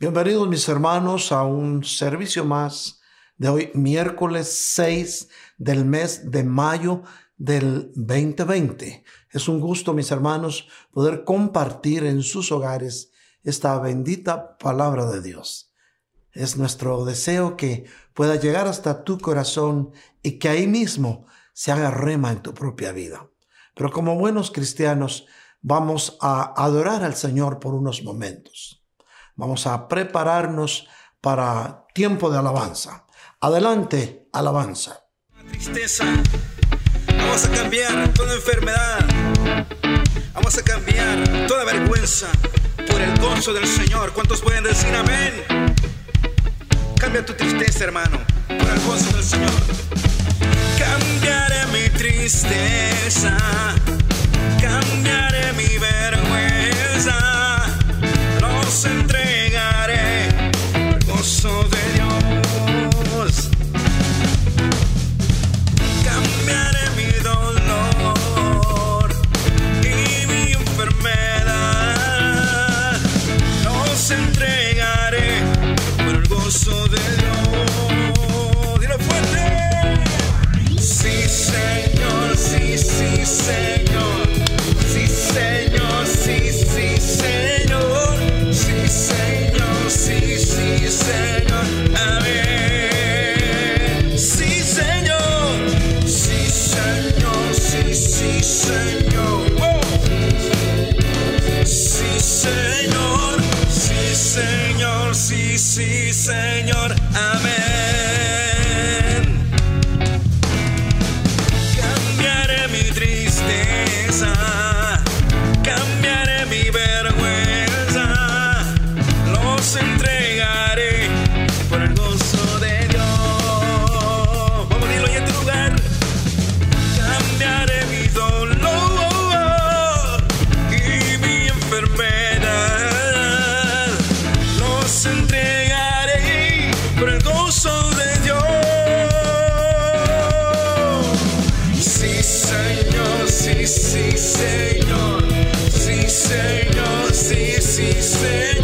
Bienvenidos mis hermanos a un servicio más de hoy, miércoles 6 del mes de mayo del 2020. Es un gusto, mis hermanos, poder compartir en sus hogares esta bendita palabra de Dios. Es nuestro deseo que pueda llegar hasta tu corazón y que ahí mismo se haga rema en tu propia vida. Pero como buenos cristianos, vamos a adorar al Señor por unos momentos. Vamos a prepararnos para tiempo de alabanza. Adelante, alabanza. Tristeza. Vamos a cambiar toda enfermedad. Vamos a cambiar toda vergüenza por el gozo del Señor. ¿Cuántos pueden decir amén? Cambia tu tristeza, hermano, por el gozo del Señor. Cambiaré mi tristeza. Cambiaré mi vergüenza. Los say.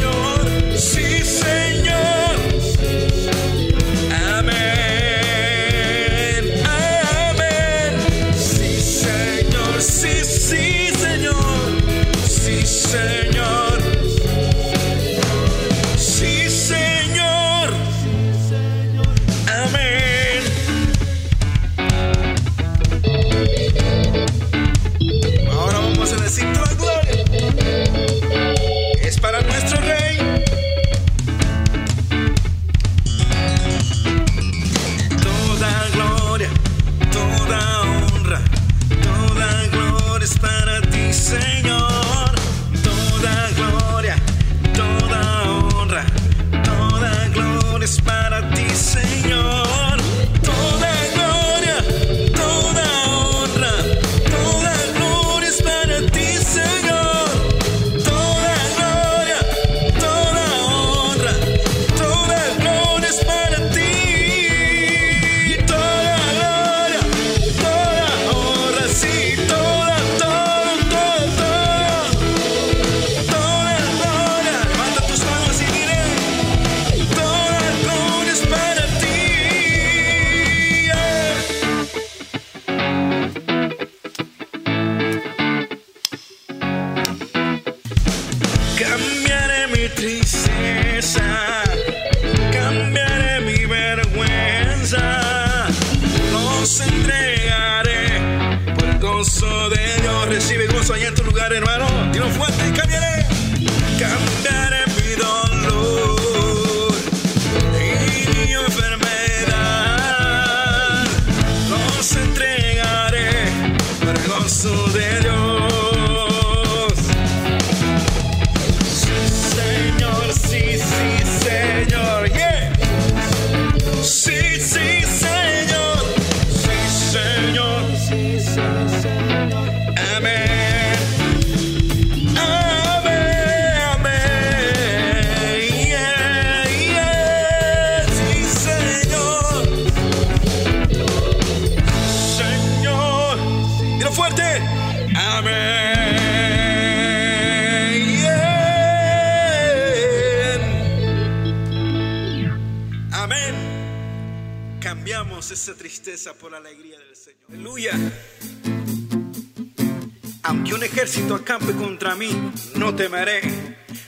ejército acampe contra mí, no temeré.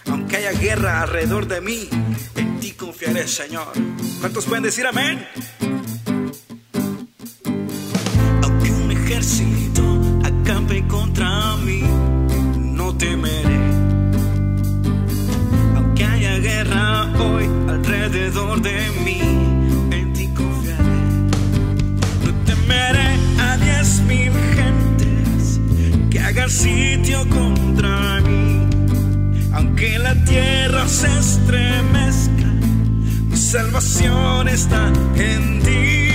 Aunque haya guerra alrededor de mí, en ti confiaré, Señor. ¿Cuántos pueden decir amén? Aunque un ejército acampe contra mí, no temeré. Aunque haya guerra hoy alrededor de mí, en ti confiaré. No temeré a diez mil haga sitio contra mí. Aunque la tierra se estremezca, mi salvación está en ti.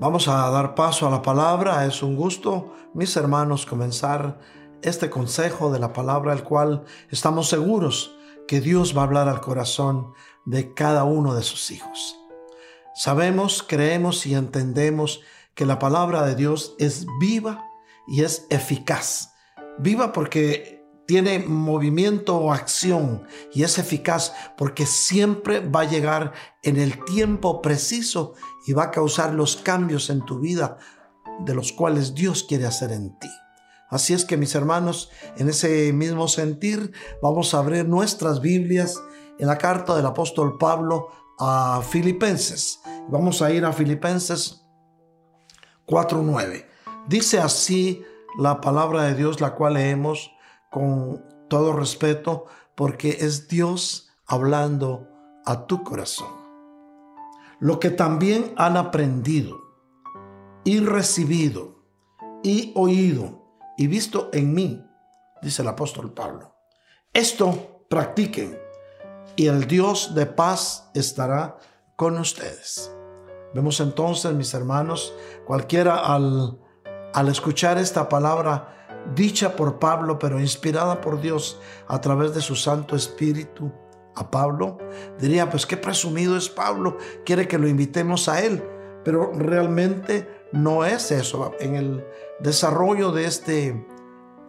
Vamos a dar paso a la palabra. Es un gusto, mis hermanos, comenzar este consejo de la palabra, el cual estamos seguros que Dios va a hablar al corazón de cada uno de sus hijos. Sabemos, creemos y entendemos que la palabra de Dios es viva y es eficaz. Viva porque tiene movimiento o acción y es eficaz porque siempre va a llegar en el tiempo preciso y va a causar los cambios en tu vida de los cuales Dios quiere hacer en ti. Así es que mis hermanos, en ese mismo sentir, vamos a abrir nuestras Biblias en la carta del apóstol Pablo a Filipenses. Vamos a ir a Filipenses 4.9. Dice así la palabra de Dios, la cual leemos con todo respeto, porque es Dios hablando a tu corazón. Lo que también han aprendido y recibido y oído y visto en mí, dice el apóstol Pablo. Esto practiquen y el Dios de paz estará con ustedes. Vemos entonces, mis hermanos, cualquiera al, al escuchar esta palabra dicha por Pablo, pero inspirada por Dios a través de su Santo Espíritu, a Pablo, diría, pues qué presumido es Pablo, quiere que lo invitemos a él, pero realmente no es eso. En el desarrollo de este,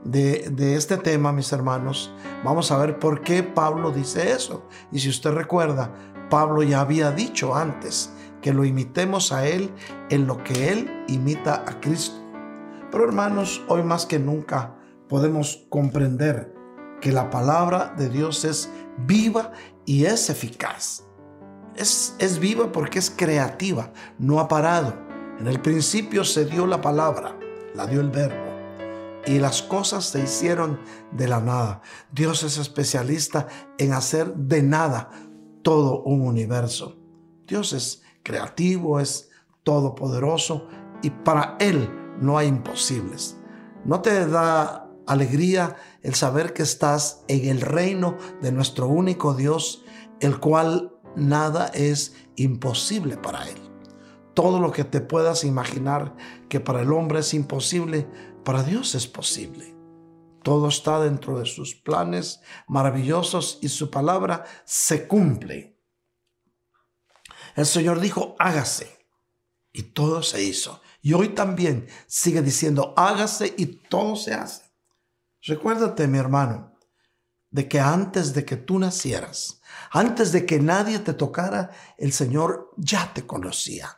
de, de, este tema, mis hermanos, vamos a ver por qué Pablo dice eso. Y si usted recuerda, Pablo ya había dicho antes que lo imitemos a Él en lo que Él imita a Cristo. Pero hermanos, hoy más que nunca podemos comprender que la palabra de Dios es viva y es eficaz. Es, es viva porque es creativa, no ha parado. En el principio se dio la palabra, la dio el verbo y las cosas se hicieron de la nada. Dios es especialista en hacer de nada todo un universo. Dios es creativo, es todopoderoso y para Él no hay imposibles. ¿No te da alegría el saber que estás en el reino de nuestro único Dios, el cual nada es imposible para Él? Todo lo que te puedas imaginar que para el hombre es imposible, para Dios es posible. Todo está dentro de sus planes maravillosos y su palabra se cumple. El Señor dijo, hágase. Y todo se hizo. Y hoy también sigue diciendo, hágase y todo se hace. Recuérdate, mi hermano, de que antes de que tú nacieras, antes de que nadie te tocara, el Señor ya te conocía.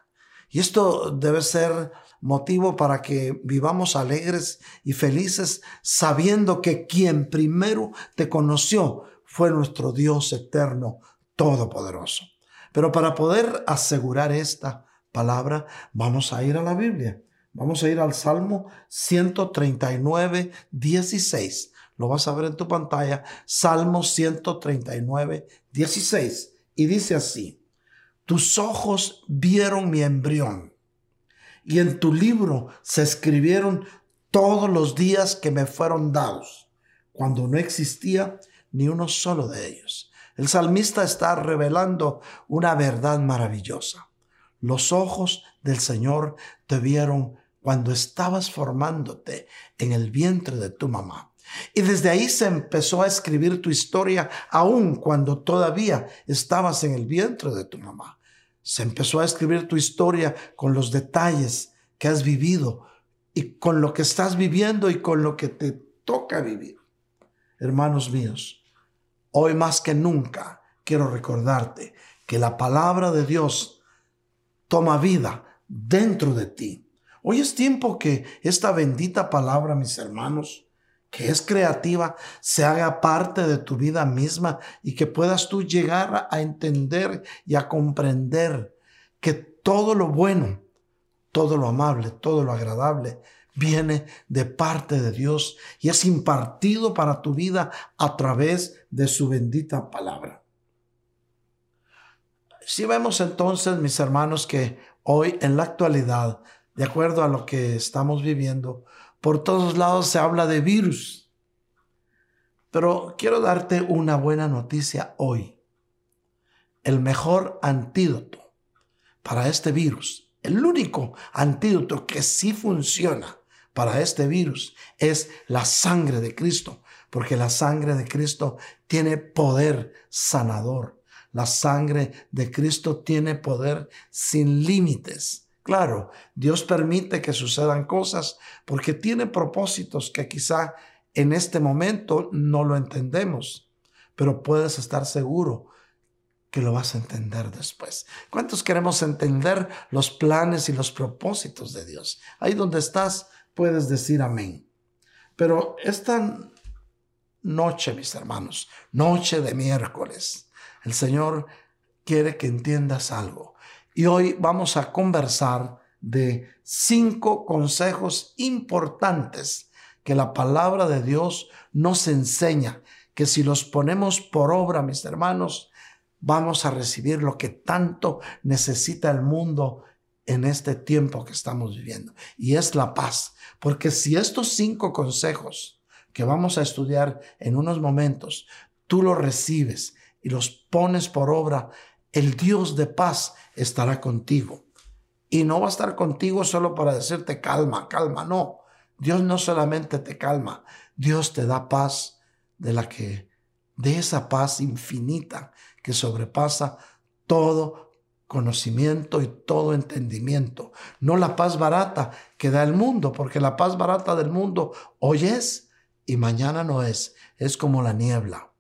Y esto debe ser motivo para que vivamos alegres y felices sabiendo que quien primero te conoció fue nuestro Dios eterno, todopoderoso. Pero para poder asegurar esta palabra, vamos a ir a la Biblia. Vamos a ir al Salmo 139, 16. Lo vas a ver en tu pantalla. Salmo 139, 16. Y dice así, tus ojos vieron mi embrión y en tu libro se escribieron todos los días que me fueron dados, cuando no existía ni uno solo de ellos. El salmista está revelando una verdad maravillosa. Los ojos del Señor te vieron cuando estabas formándote en el vientre de tu mamá. Y desde ahí se empezó a escribir tu historia aún cuando todavía estabas en el vientre de tu mamá. Se empezó a escribir tu historia con los detalles que has vivido y con lo que estás viviendo y con lo que te toca vivir. Hermanos míos, Hoy más que nunca quiero recordarte que la palabra de Dios toma vida dentro de ti. Hoy es tiempo que esta bendita palabra, mis hermanos, que es creativa, se haga parte de tu vida misma y que puedas tú llegar a entender y a comprender que todo lo bueno, todo lo amable, todo lo agradable viene de parte de Dios y es impartido para tu vida a través de su bendita palabra. Si vemos entonces, mis hermanos, que hoy en la actualidad, de acuerdo a lo que estamos viviendo, por todos lados se habla de virus. Pero quiero darte una buena noticia hoy. El mejor antídoto para este virus El único antídoto que sí funciona para este virus es la sangre de Cristo, porque la sangre de Cristo tiene poder sanador. La sangre de Cristo tiene poder sin límites. Claro, Dios permite que sucedan cosas porque tiene propósitos que quizá en este momento no lo entendemos, pero puedes estar seguro que lo vas a entender después. ¿Cuántos queremos entender los planes y los propósitos de Dios? Ahí donde estás, puedes decir amén. Pero esta noche, mis hermanos, noche de miércoles, el Señor quiere que entiendas algo. Y hoy vamos a conversar de cinco consejos importantes que la palabra de Dios nos enseña, que si los ponemos por obra, mis hermanos, vamos a recibir lo que tanto necesita el mundo en este tiempo que estamos viviendo, y es la paz. Porque si estos cinco consejos que vamos a estudiar en unos momentos, tú los recibes y los pones por obra, el Dios de paz estará contigo. Y no va a estar contigo solo para decirte calma, calma, no. Dios no solamente te calma, Dios te da paz de la que, de esa paz infinita que sobrepasa todo conocimiento y todo entendimiento. No la paz barata que da el mundo, porque la paz barata del mundo hoy es y mañana no es. Es como la niebla.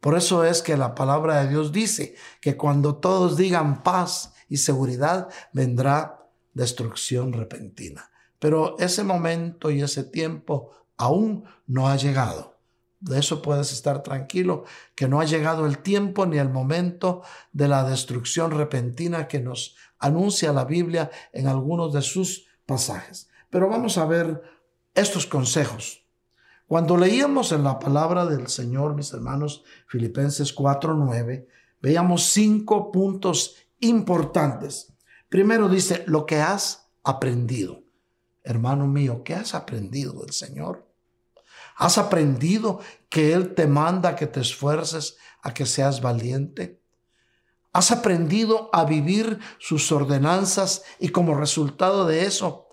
Por eso es que la palabra de Dios dice que cuando todos digan paz y seguridad, vendrá destrucción repentina. Pero ese momento y ese tiempo aún no ha llegado. De eso puedes estar tranquilo, que no ha llegado el tiempo ni el momento de la destrucción repentina que nos anuncia la Biblia en algunos de sus pasajes. Pero vamos a ver estos consejos cuando leíamos en la palabra del Señor, mis hermanos, Filipenses 4:9, veíamos cinco puntos importantes. Primero dice, lo que has aprendido. Hermano mío, ¿qué has aprendido del Señor? ¿Has aprendido que Él te manda que te esfuerces a que seas valiente? ¿Has aprendido a vivir sus ordenanzas y como resultado de eso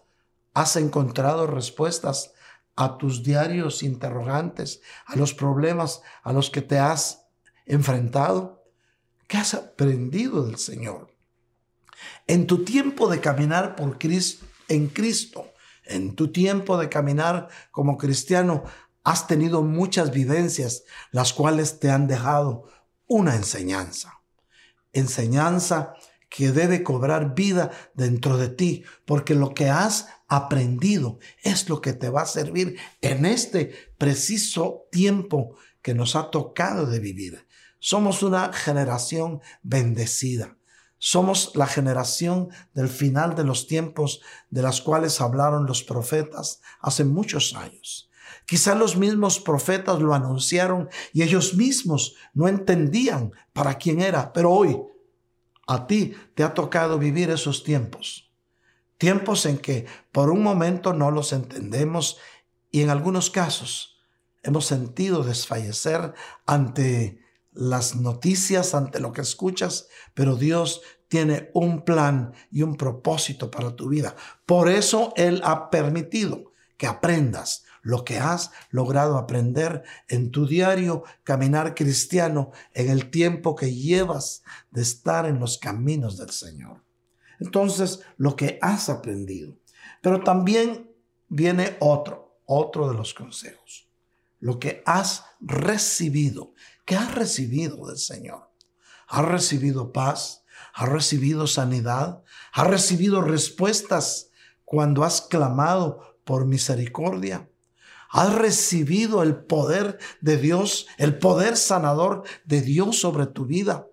has encontrado respuestas a tus diarios interrogantes, a los problemas a los que te has enfrentado? ¿Qué has aprendido del Señor? En tu tiempo de caminar por Cristo, en Cristo, en tu tiempo de caminar como cristiano, has tenido muchas vivencias, las cuales te han dejado una enseñanza. Enseñanza que debe cobrar vida dentro de ti, porque lo que has aprendido es lo que te va a servir en este preciso tiempo que nos ha tocado de vivir. Somos una generación bendecida. Somos la generación del final de los tiempos de las cuales hablaron los profetas hace muchos años. Quizá los mismos profetas lo anunciaron y ellos mismos no entendían para quién era, pero hoy a ti te ha tocado vivir esos tiempos. Tiempos en que por un momento no los entendemos y en algunos casos hemos sentido desfallecer ante las noticias, ante lo que escuchas, pero Dios tiene un plan y un propósito para tu vida. Por eso Él ha permitido que aprendas lo que has logrado aprender en tu diario caminar cristiano en el tiempo que llevas de estar en los caminos del Señor entonces lo que has aprendido. Pero también viene otro, otro de los consejos. Lo que has recibido. ¿Qué has recibido del Señor? ¿Has recibido paz? ¿Has recibido sanidad? ¿Has recibido respuestas cuando has clamado por misericordia? ¿Has recibido el poder de Dios, el poder sanador de Dios sobre tu vida?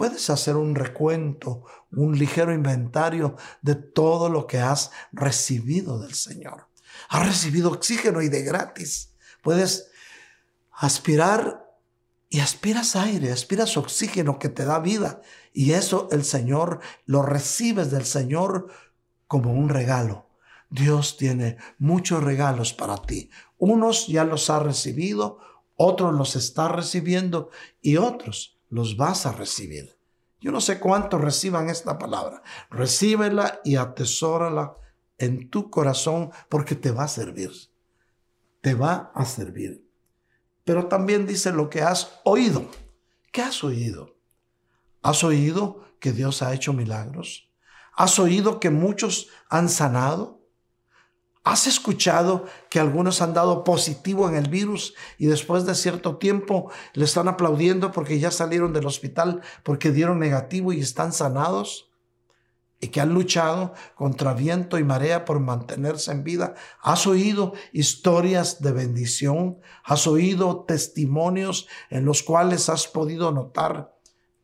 puedes hacer un recuento, un ligero inventario de todo lo que has recibido del Señor. Has recibido oxígeno y de gratis. Puedes aspirar y aspiras aire, aspiras oxígeno que te da vida. Y eso el Señor lo recibes del Señor como un regalo. Dios tiene muchos regalos para ti. Unos ya los ha recibido, otros los está recibiendo y otros los vas a recibir. Yo no sé cuántos reciban esta palabra. Recíbela y atesórala en tu corazón porque te va a servir. Te va a servir. Pero también dice lo que has oído. ¿Qué has oído? ¿Has oído que Dios ha hecho milagros? ¿Has oído que muchos han sanado? ¿Has escuchado que algunos han dado positivo en el virus y después de cierto tiempo le están aplaudiendo porque ya salieron del hospital porque dieron negativo y están sanados? Y que han luchado contra viento y marea por mantenerse en vida. ¿Has oído historias de bendición? ¿Has oído testimonios en los cuales has podido notar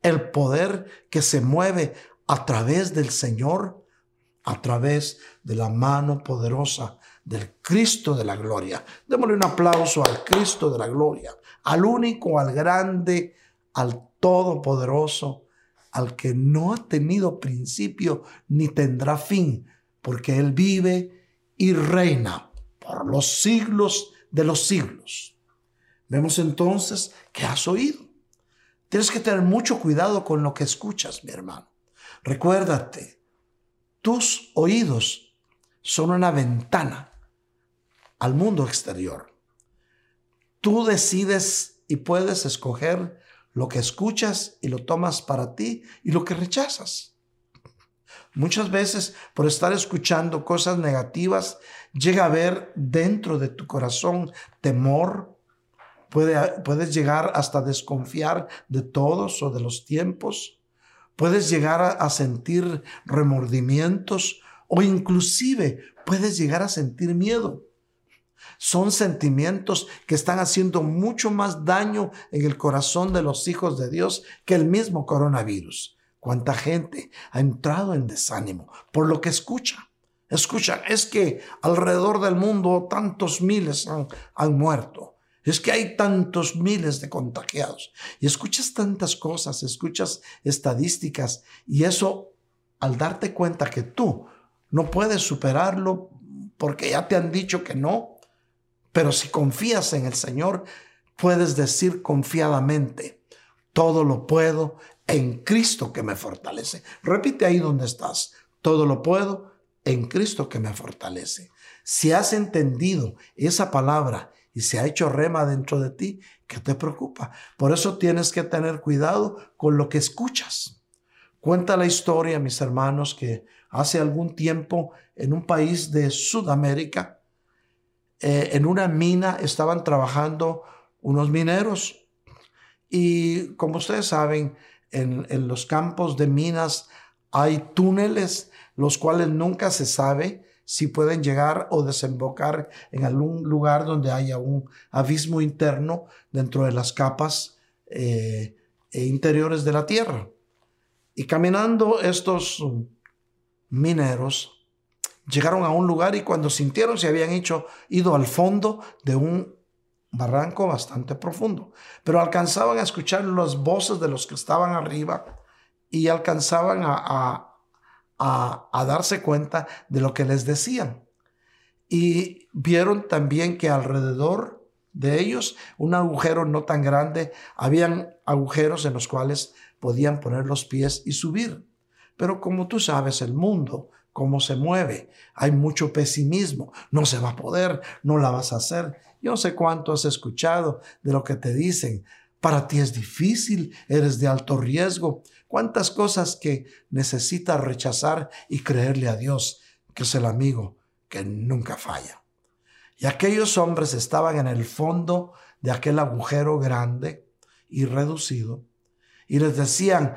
el poder que se mueve a través del Señor? A través de la mano poderosa del Cristo de la gloria. Démosle un aplauso al Cristo de la gloria, al único, al grande, al todopoderoso, al que no ha tenido principio ni tendrá fin, porque Él vive y reina por los siglos de los siglos. Vemos entonces que has oído. Tienes que tener mucho cuidado con lo que escuchas, mi hermano. Recuérdate, tus oídos son una ventana al mundo exterior. Tú decides y puedes escoger lo que escuchas y lo tomas para ti y lo que rechazas. Muchas veces por estar escuchando cosas negativas llega a haber dentro de tu corazón temor, Puede, puedes llegar hasta desconfiar de todos o de los tiempos puedes llegar a, sentir remordimientos o inclusive puedes llegar a sentir miedo. Son sentimientos que están haciendo mucho más daño en el corazón de los hijos de Dios que el mismo coronavirus. ¿Cuánta gente ha entrado en desánimo por lo que escucha? Escucha, es que alrededor del mundo tantos miles han, muerto. Es que hay tantos miles de contagiados y escuchas tantas cosas, escuchas estadísticas y eso al darte cuenta que tú no puedes superarlo porque ya te han dicho que no, pero si confías en el Señor, puedes decir confiadamente, todo lo puedo en Cristo que me fortalece. Repite ahí donde estás, todo lo puedo en Cristo que me fortalece. Si has entendido esa palabra y se ha hecho rema dentro de ti, ¿qué te preocupa? Por eso tienes que tener cuidado con lo que escuchas. Cuenta la historia, mis hermanos, que hace algún tiempo en un país de Sudamérica, eh, en una mina estaban trabajando unos mineros. Y como ustedes saben, en, en los campos de minas hay túneles, los cuales nunca se sabe si pueden llegar o desembocar en algún lugar donde haya un abismo interno dentro de las capas eh, e interiores de la tierra. Y caminando estos mineros llegaron a un lugar y cuando sintieron se habían hecho ido al fondo de un barranco bastante profundo, pero alcanzaban a escuchar las voces de los que estaban arriba y alcanzaban a a, darse cuenta de lo que les decían. Y vieron también que alrededor de ellos, un agujero no tan grande, habían agujeros en los cuales podían poner los pies y subir. Pero como tú sabes, el mundo, cómo se mueve, hay mucho pesimismo, no se va a poder, no la vas a hacer. Yo sé cuánto has escuchado de lo que te dicen. Para ti es difícil, eres de alto riesgo, cuántas cosas que necesitas rechazar y creerle a Dios, que es el amigo que nunca falla. Y aquellos hombres estaban en el fondo de aquel agujero grande y reducido y les decían,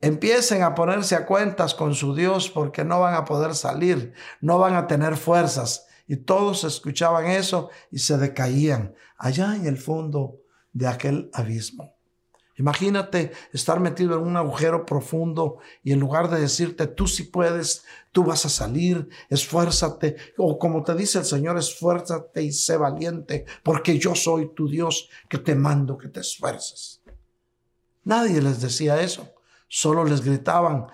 empiecen a ponerse a cuentas con su Dios porque no van a poder salir, no van a tener fuerzas. Y todos escuchaban eso y se decaían allá en el fondo de aquel abismo. Imagínate estar metido en un agujero profundo y en lugar de decirte, tú sí puedes, tú vas a salir, esfuérzate, o como te dice el Señor, esfuérzate y sé valiente, porque yo soy tu Dios que te mando que te esfuerces. Nadie les decía eso, solo les gritaban,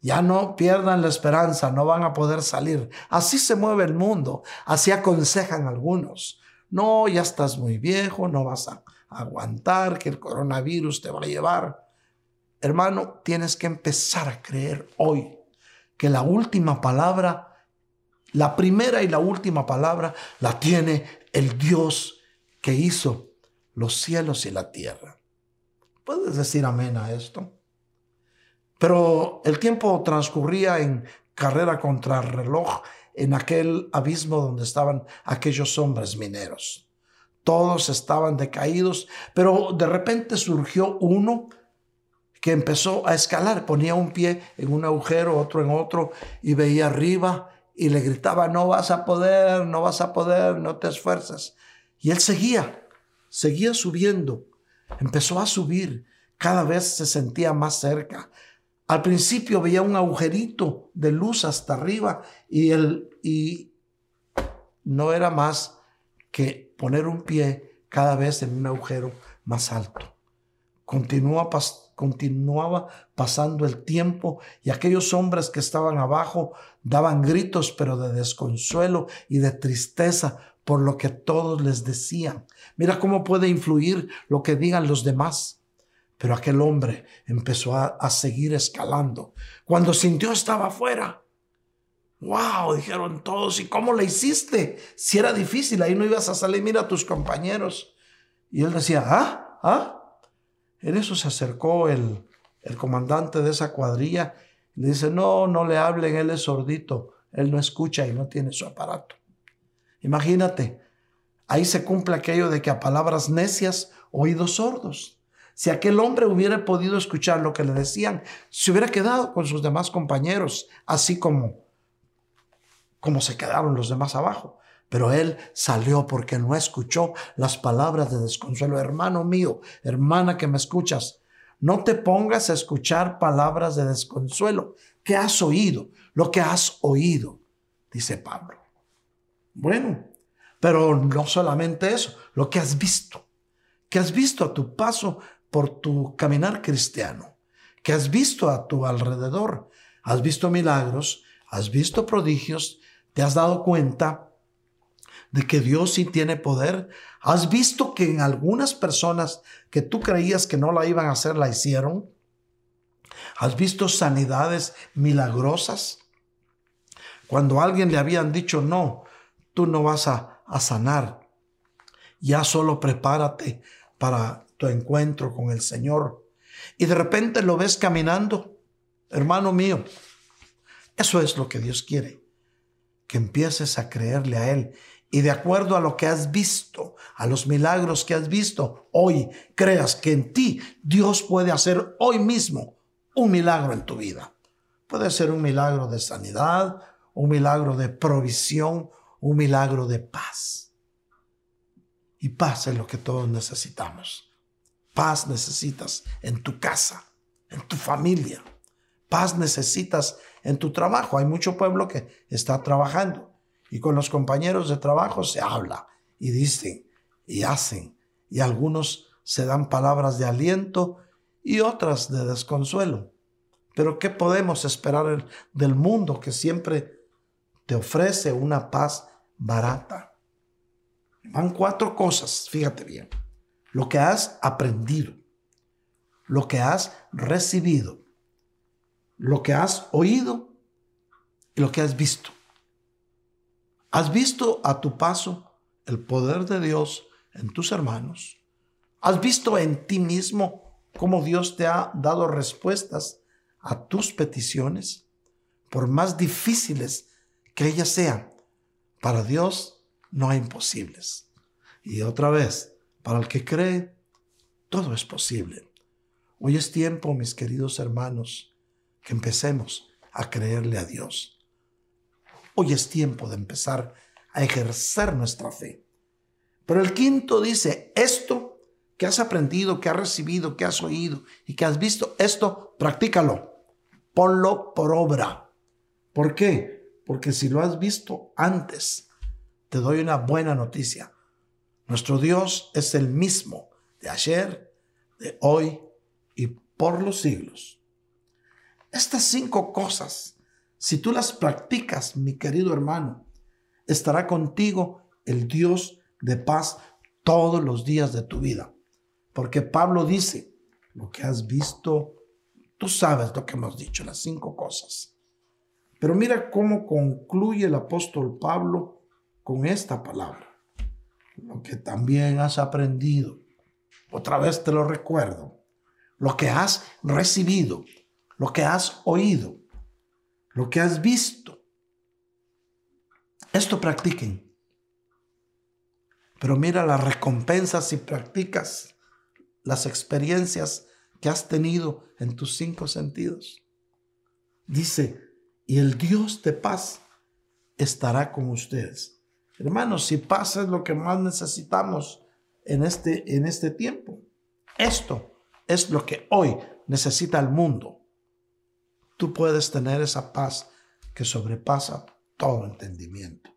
ya no pierdan la esperanza, no van a poder salir. Así se mueve el mundo, así aconsejan algunos. No, ya estás muy viejo, no vas a aguantar, que el coronavirus te va a llevar. hermano, tienes que empezar a creer hoy que la última palabra, la primera y la última palabra la tiene el Dios que hizo los cielos y la tierra. ¿Puedes decir amén a esto? Pero el tiempo transcurría en carrera contra el reloj en aquel abismo donde estaban aquellos hombres mineros. Todos estaban decaídos, pero de repente surgió uno que empezó a escalar, ponía un pie en un agujero, otro en otro, y veía arriba y le gritaba, no vas a poder, no vas a poder, no te esfuerzas. Y él seguía, seguía subiendo, empezó a subir, cada vez se sentía más cerca. Al principio veía un agujerito de luz hasta arriba y, él, y no era más que poner un pie cada vez en un agujero más alto. Continuaba pasando el tiempo y aquellos hombres que estaban abajo daban gritos pero de desconsuelo y de tristeza por lo que todos les decían. Mira cómo puede influir lo que digan los demás. Pero aquel hombre empezó a, a seguir escalando. Cuando sintió estaba afuera. ¡Wow! Dijeron todos, ¿y cómo le hiciste? Si era difícil, ahí no ibas a salir, mira a tus compañeros. Y él decía, ¿ah? ¿ah? En eso se acercó el, el comandante de esa cuadrilla y le dice, no, no le hablen, él es sordito, él no escucha y no tiene su aparato. Imagínate, ahí se cumple aquello de que a palabras necias, oídos sordos. Si aquel hombre hubiera podido escuchar lo que le decían, se hubiera quedado con sus demás compañeros, así como, como se quedaron los demás abajo. Pero él salió porque no escuchó las palabras de desconsuelo. Hermano mío, hermana que me escuchas, no te pongas a escuchar palabras de desconsuelo. ¿Qué has oído? Lo que has oído, dice Pablo. Bueno, pero no solamente eso, lo que has visto. Que has visto a tu paso por tu caminar cristiano. Que has visto a tu alrededor. Has visto milagros, has visto prodigios, te has dado cuenta de que Dios sí tiene poder? ¿Has visto que en algunas personas que tú creías que no la iban a hacer, la hicieron? ¿Has visto sanidades milagrosas? Cuando a alguien le habían dicho, no, tú no vas a, a sanar, ya solo prepárate para tu encuentro con el Señor. Y de repente lo ves caminando, hermano mío. Eso es lo que Dios quiere, que empieces a creerle a Él y de acuerdo a lo que has visto, a los milagros que has visto, hoy creas que en ti Dios puede hacer hoy mismo un milagro en tu vida. Puede ser un milagro de sanidad, un milagro de provisión, un milagro de paz. Y paz es lo que todos necesitamos. Paz necesitas en tu casa, en tu familia. Paz necesitas en tu trabajo. Hay mucho pueblo que está trabajando y con los compañeros de trabajo se habla y dicen y hacen. Y algunos se dan palabras de aliento y otras de desconsuelo. Pero ¿qué podemos esperar del mundo que siempre te ofrece una paz barata? Van cuatro cosas, fíjate bien. Lo que has aprendido, lo que has recibido, lo que has oído y lo que has visto. ¿Has visto a tu paso el poder de Dios en tus hermanos? ¿Has visto en ti mismo cómo Dios te ha dado respuestas a tus peticiones? Por más difíciles que ellas sean, para Dios no hay imposibles. Y otra vez, para el que cree, todo es posible. Hoy es tiempo, mis queridos hermanos, que empecemos a creerle a Dios. Hoy es tiempo de empezar a ejercer nuestra fe. Pero el quinto dice, esto que has aprendido, que has recibido, que has oído y que has visto, esto practícalo, ponlo por obra. ¿Por qué? Porque si lo has visto antes, te doy una buena noticia. Nuestro Dios es el mismo de ayer, de hoy y por los siglos. Estas cinco cosas si tú las practicas, mi querido hermano, estará contigo el Dios de paz todos los días de tu vida. Porque Pablo dice, lo que has visto, Tú sabes lo que hemos dicho, las cinco cosas. Pero mira cómo concluye el apóstol Pablo con esta palabra. Lo que también has aprendido. Otra vez te lo recuerdo. Lo que has recibido, lo que has oído, lo que has visto. Esto practiquen. Pero mira la recompensa si practicas las experiencias que has tenido en tus cinco sentidos. Dice, y el Dios de paz estará con ustedes. Hermanos, si paz es lo que más necesitamos en este, en este tiempo, esto es lo que hoy necesita el mundo. Tú puedes tener esa paz que sobrepasa todo entendimiento.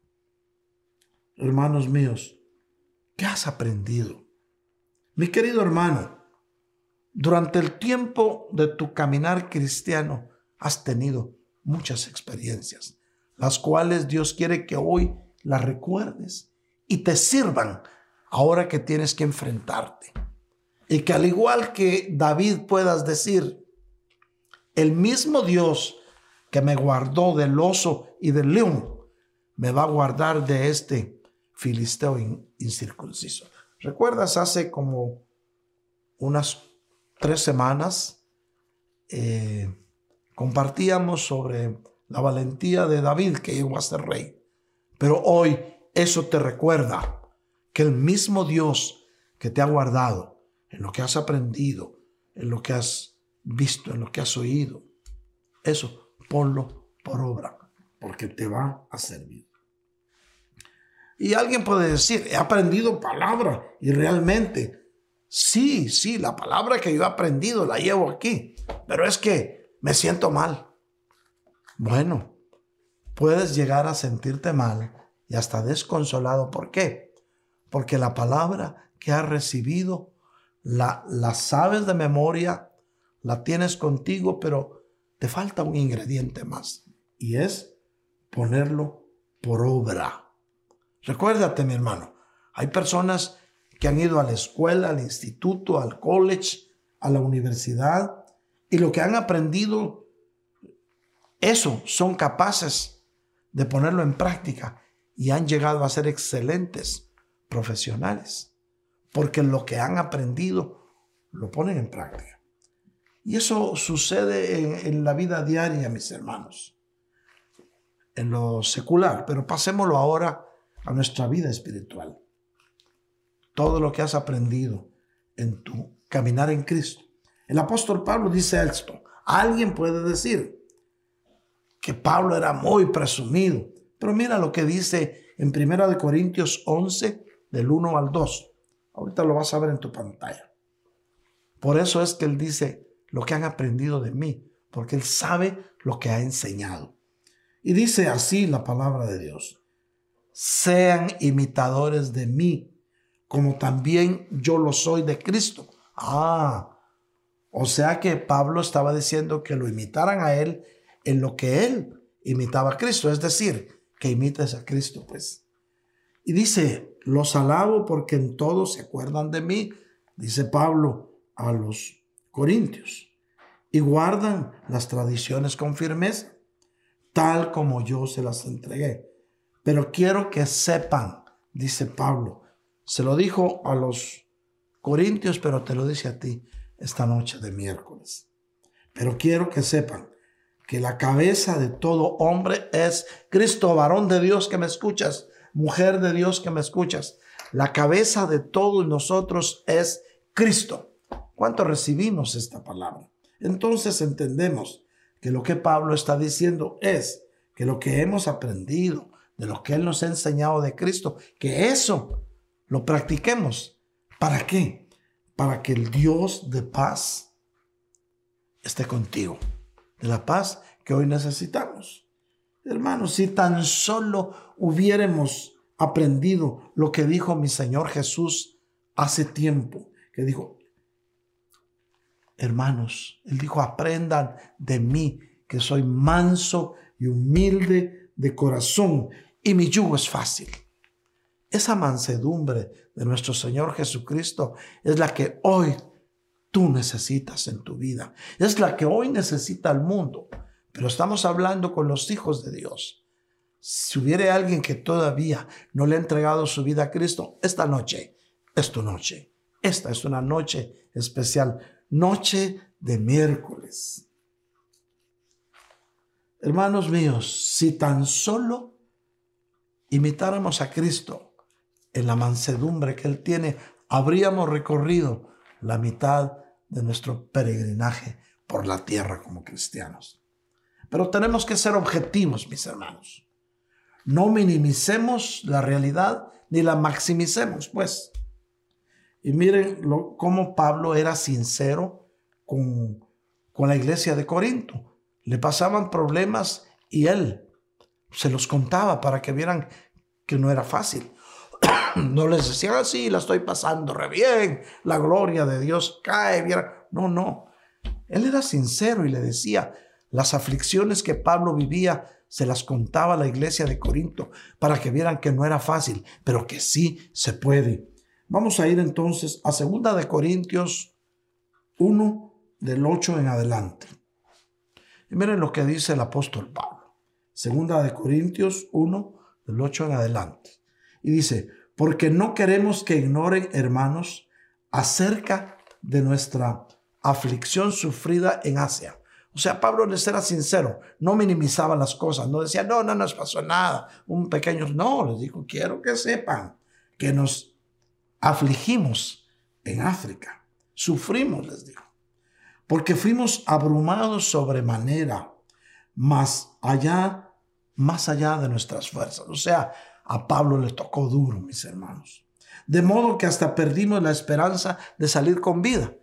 Hermanos míos, ¿qué has aprendido? Mi querido hermano, durante el tiempo de tu caminar cristiano has tenido muchas experiencias, las cuales Dios quiere que hoy las recuerdes y te sirvan ahora que tienes que enfrentarte. Y que al igual que David puedas decir, el mismo Dios que me guardó del oso y del león, me va a guardar de este filisteo incircunciso. ¿Recuerdas hace como unas tres semanas eh, compartíamos sobre la valentía de David que llegó a ser rey. Pero hoy eso te recuerda que el mismo Dios que te ha guardado en lo que has aprendido, en lo que has visto, en lo que has oído, eso ponlo por obra, porque te va a servir. Y alguien puede decir, he aprendido palabra y realmente Sí, sí, la palabra que yo he aprendido la llevo aquí, pero es que me siento mal. Bueno, puedes llegar a sentirte mal y hasta desconsolado. ¿Por qué? Porque la palabra que has recibido la, la sabes de memoria, la tienes contigo, pero te falta un ingrediente más y es ponerlo por obra. Recuérdate, mi hermano, hay personas que han ido a la escuela, al instituto, al college, a la universidad, y lo que han aprendido, eso son capaces de ponerlo en práctica y han llegado a ser excelentes profesionales, porque lo que han aprendido lo ponen en práctica. Y eso sucede en, la vida diaria, mis hermanos, en lo secular, pero pasémoslo ahora a nuestra vida espiritual todo lo que has aprendido en tu caminar en Cristo. El apóstol Pablo dice esto. Alguien puede decir que Pablo era muy presumido, pero mira lo que dice en 1 Corintios 11, del 1 al 2. Ahorita lo vas a ver en tu pantalla. Por eso es que él dice lo que han aprendido de mí, porque él sabe lo que ha enseñado. Y dice así la palabra de Dios. Sean imitadores de mí como también yo lo soy de Cristo. Ah, o sea que Pablo estaba diciendo que lo imitaran a él en lo que él imitaba a Cristo, es decir, que imites a Cristo, pues. Y dice, los alabo porque en todo se acuerdan de mí, dice Pablo a los corintios, y guardan las tradiciones con firmeza, tal como yo se las entregué. Pero quiero que sepan, dice Pablo, se lo dijo a los corintios, pero te lo dice a ti esta noche de miércoles. Pero quiero que sepan que la cabeza de todo hombre es Cristo, varón de Dios que me escuchas, mujer de Dios que me escuchas. La cabeza de todos nosotros es Cristo. ¿Cuánto recibimos esta palabra? Entonces entendemos que lo que Pablo está diciendo es que lo que hemos aprendido, de lo que Él nos ha enseñado de Cristo, que eso lo practiquemos. ¿Para qué? Para que el Dios de paz esté contigo. De la paz que hoy necesitamos. Hermanos, si tan solo hubiéramos aprendido lo que dijo mi Señor Jesús hace tiempo, que dijo, hermanos, Él dijo, aprendan de mí, que soy manso y humilde de corazón, y mi yugo es fácil. Esa mansedumbre de nuestro Señor Jesucristo es la que hoy tú necesitas en tu vida. Es la que hoy necesita el mundo. Pero estamos hablando con los hijos de Dios. Si hubiera alguien que todavía no le ha entregado su vida a Cristo, esta noche es tu noche. Esta es una noche especial, noche de miércoles. Hermanos míos, si tan solo imitáramos a Cristo en la mansedumbre que Él tiene, habríamos recorrido la mitad de nuestro peregrinaje por la tierra como cristianos. Pero tenemos que ser objetivos, mis hermanos. No minimicemos la realidad ni la maximicemos, pues. Y miren cómo Pablo era sincero con, con la iglesia de Corinto le pasaban problemas y él se los contaba para que vieran que no era fácil. no les decía así, la estoy pasando re bien, la gloria de Dios cae bien. No, no. Él era sincero y le decía, las aflicciones que Pablo vivía se las contaba a la iglesia de Corinto para que vieran que no era fácil, pero que sí se puede. Vamos a ir entonces a segunda de Corintios 1 del 8 en adelante. Y miren lo que dice el apóstol Pablo. Segunda de Corintios 1, del 8 en adelante. Y dice, porque no queremos que ignoren, hermanos, acerca de nuestra aflicción sufrida en Asia. O sea, Pablo les era sincero, no minimizaba las cosas, no decía, no, no nos pasó nada, un pequeño, no, les dijo, quiero que sepan que nos afligimos en África, sufrimos, les dijo porque fuimos abrumados sobremanera, más allá, más allá de nuestras fuerzas. O sea, a Pablo le tocó duro, mis hermanos. De modo que hasta perdimos la esperanza de salir con vida.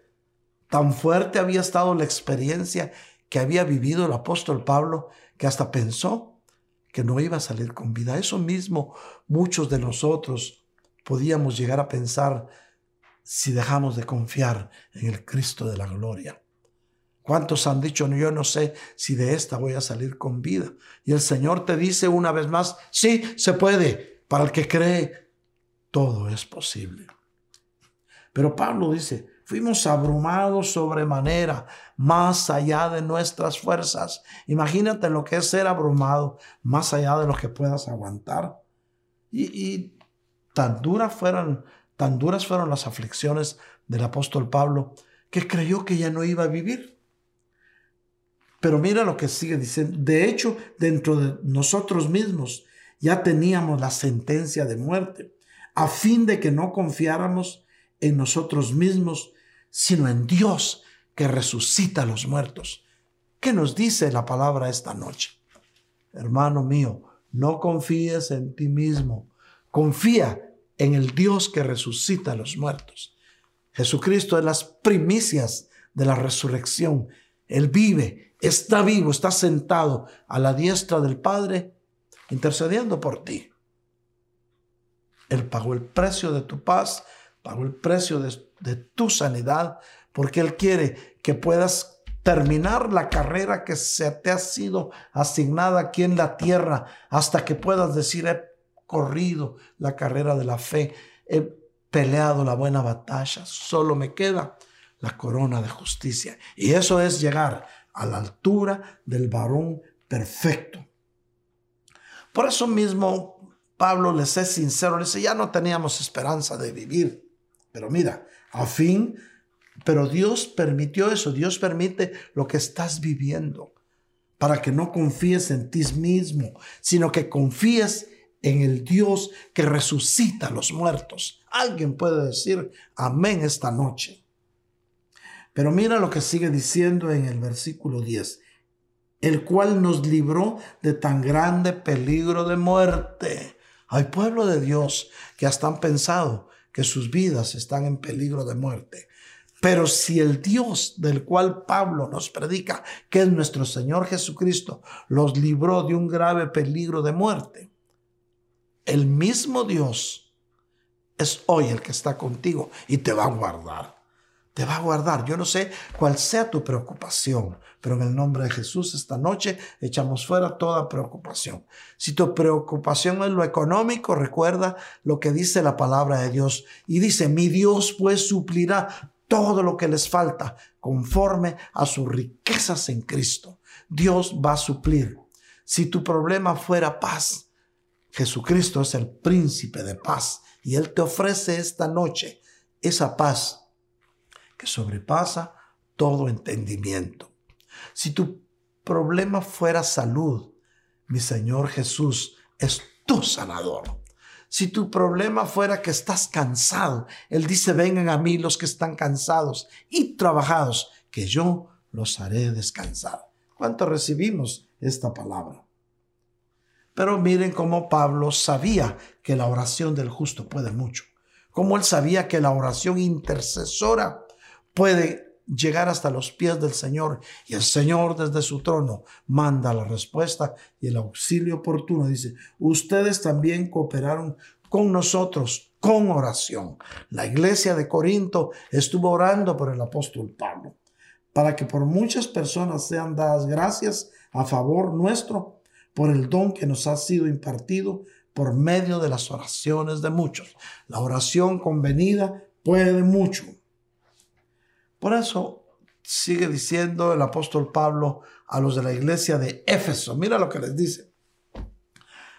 Tan fuerte había estado la experiencia que había vivido el apóstol Pablo que hasta pensó que no iba a salir con vida. Eso mismo muchos de nosotros podíamos llegar a pensar si dejamos de confiar en el Cristo de la gloria. ¿Cuántos han dicho, yo no sé si de esta voy a salir con vida? Y el Señor te dice una vez más, sí, se puede. Para el que cree, todo es posible. Pero Pablo dice, fuimos abrumados sobremanera, más allá de nuestras fuerzas. Imagínate lo que es ser abrumado, más allá de lo que puedas aguantar. Y, tan duras fueron, tan duras fueron las aflicciones del apóstol Pablo que creyó que ya no iba a vivir. Pero mira lo que sigue diciendo. De hecho, dentro de nosotros mismos ya teníamos la sentencia de muerte, a fin de que no confiáramos en nosotros mismos, sino en Dios que resucita a los muertos. ¿Qué nos dice la palabra esta noche? Hermano mío, no confíes en ti mismo, confía en el Dios que resucita a los muertos. Jesucristo es las primicias de la resurrección. Él vive está vivo, está sentado a la diestra del Padre, intercediendo por ti. Él pagó el precio de tu paz, pagó el precio de, tu sanidad, porque Él quiere que puedas terminar la carrera que se te ha sido asignada aquí en la tierra, hasta que puedas decir, corrido la carrera de la fe, he peleado la buena batalla, solo me queda la corona de justicia. Y eso es llegar a la altura del varón perfecto. Por eso mismo Pablo les es sincero, le dice, ya no teníamos esperanza de vivir. Pero mira, a fin, pero Dios permitió eso, Dios permite lo que estás viviendo para que no confíes en ti mismo, sino que confíes en el Dios que resucita a los muertos. Alguien puede decir amén esta noche. Pero mira lo que sigue diciendo en el versículo 10, el cual nos libró de tan grande peligro de muerte. Hay pueblo de Dios que hasta han pensado que sus vidas están en peligro de muerte. Pero si el Dios del cual Pablo nos predica, que es nuestro Señor Jesucristo, los libró de un grave peligro de muerte, el mismo Dios es hoy el que está contigo y te va a guardar te va a guardar. Yo no sé cuál sea tu preocupación, pero en el nombre de Jesús esta noche echamos fuera toda preocupación. Si tu preocupación es lo económico, recuerda lo que dice la palabra de Dios. Y dice, mi Dios pues suplirá todo lo que les falta conforme a sus riquezas en Cristo. Dios va a suplir. Si tu problema fuera paz, Jesucristo es el príncipe de paz y Él te ofrece esta noche esa paz que sobrepasa todo entendimiento. Si tu problema fuera salud, mi Señor Jesús es tu sanador. Si tu problema fuera que estás cansado, Él dice, vengan a mí los que están cansados y trabajados, que yo los haré descansar. ¿Cuánto recibimos esta palabra? Pero miren cómo Pablo sabía que la oración del justo puede mucho. Cómo él sabía que la oración intercesora puede llegar hasta los pies del Señor y el Señor desde su trono manda la respuesta y el auxilio oportuno. Dice, ustedes también cooperaron con nosotros con oración. La iglesia de Corinto estuvo orando por el apóstol Pablo para que por muchas personas sean dadas gracias a favor nuestro por el don que nos ha sido impartido por medio de las oraciones de muchos. La oración convenida puede mucho. Por eso sigue diciendo el apóstol Pablo a los de la iglesia de Éfeso. Mira lo que les dice.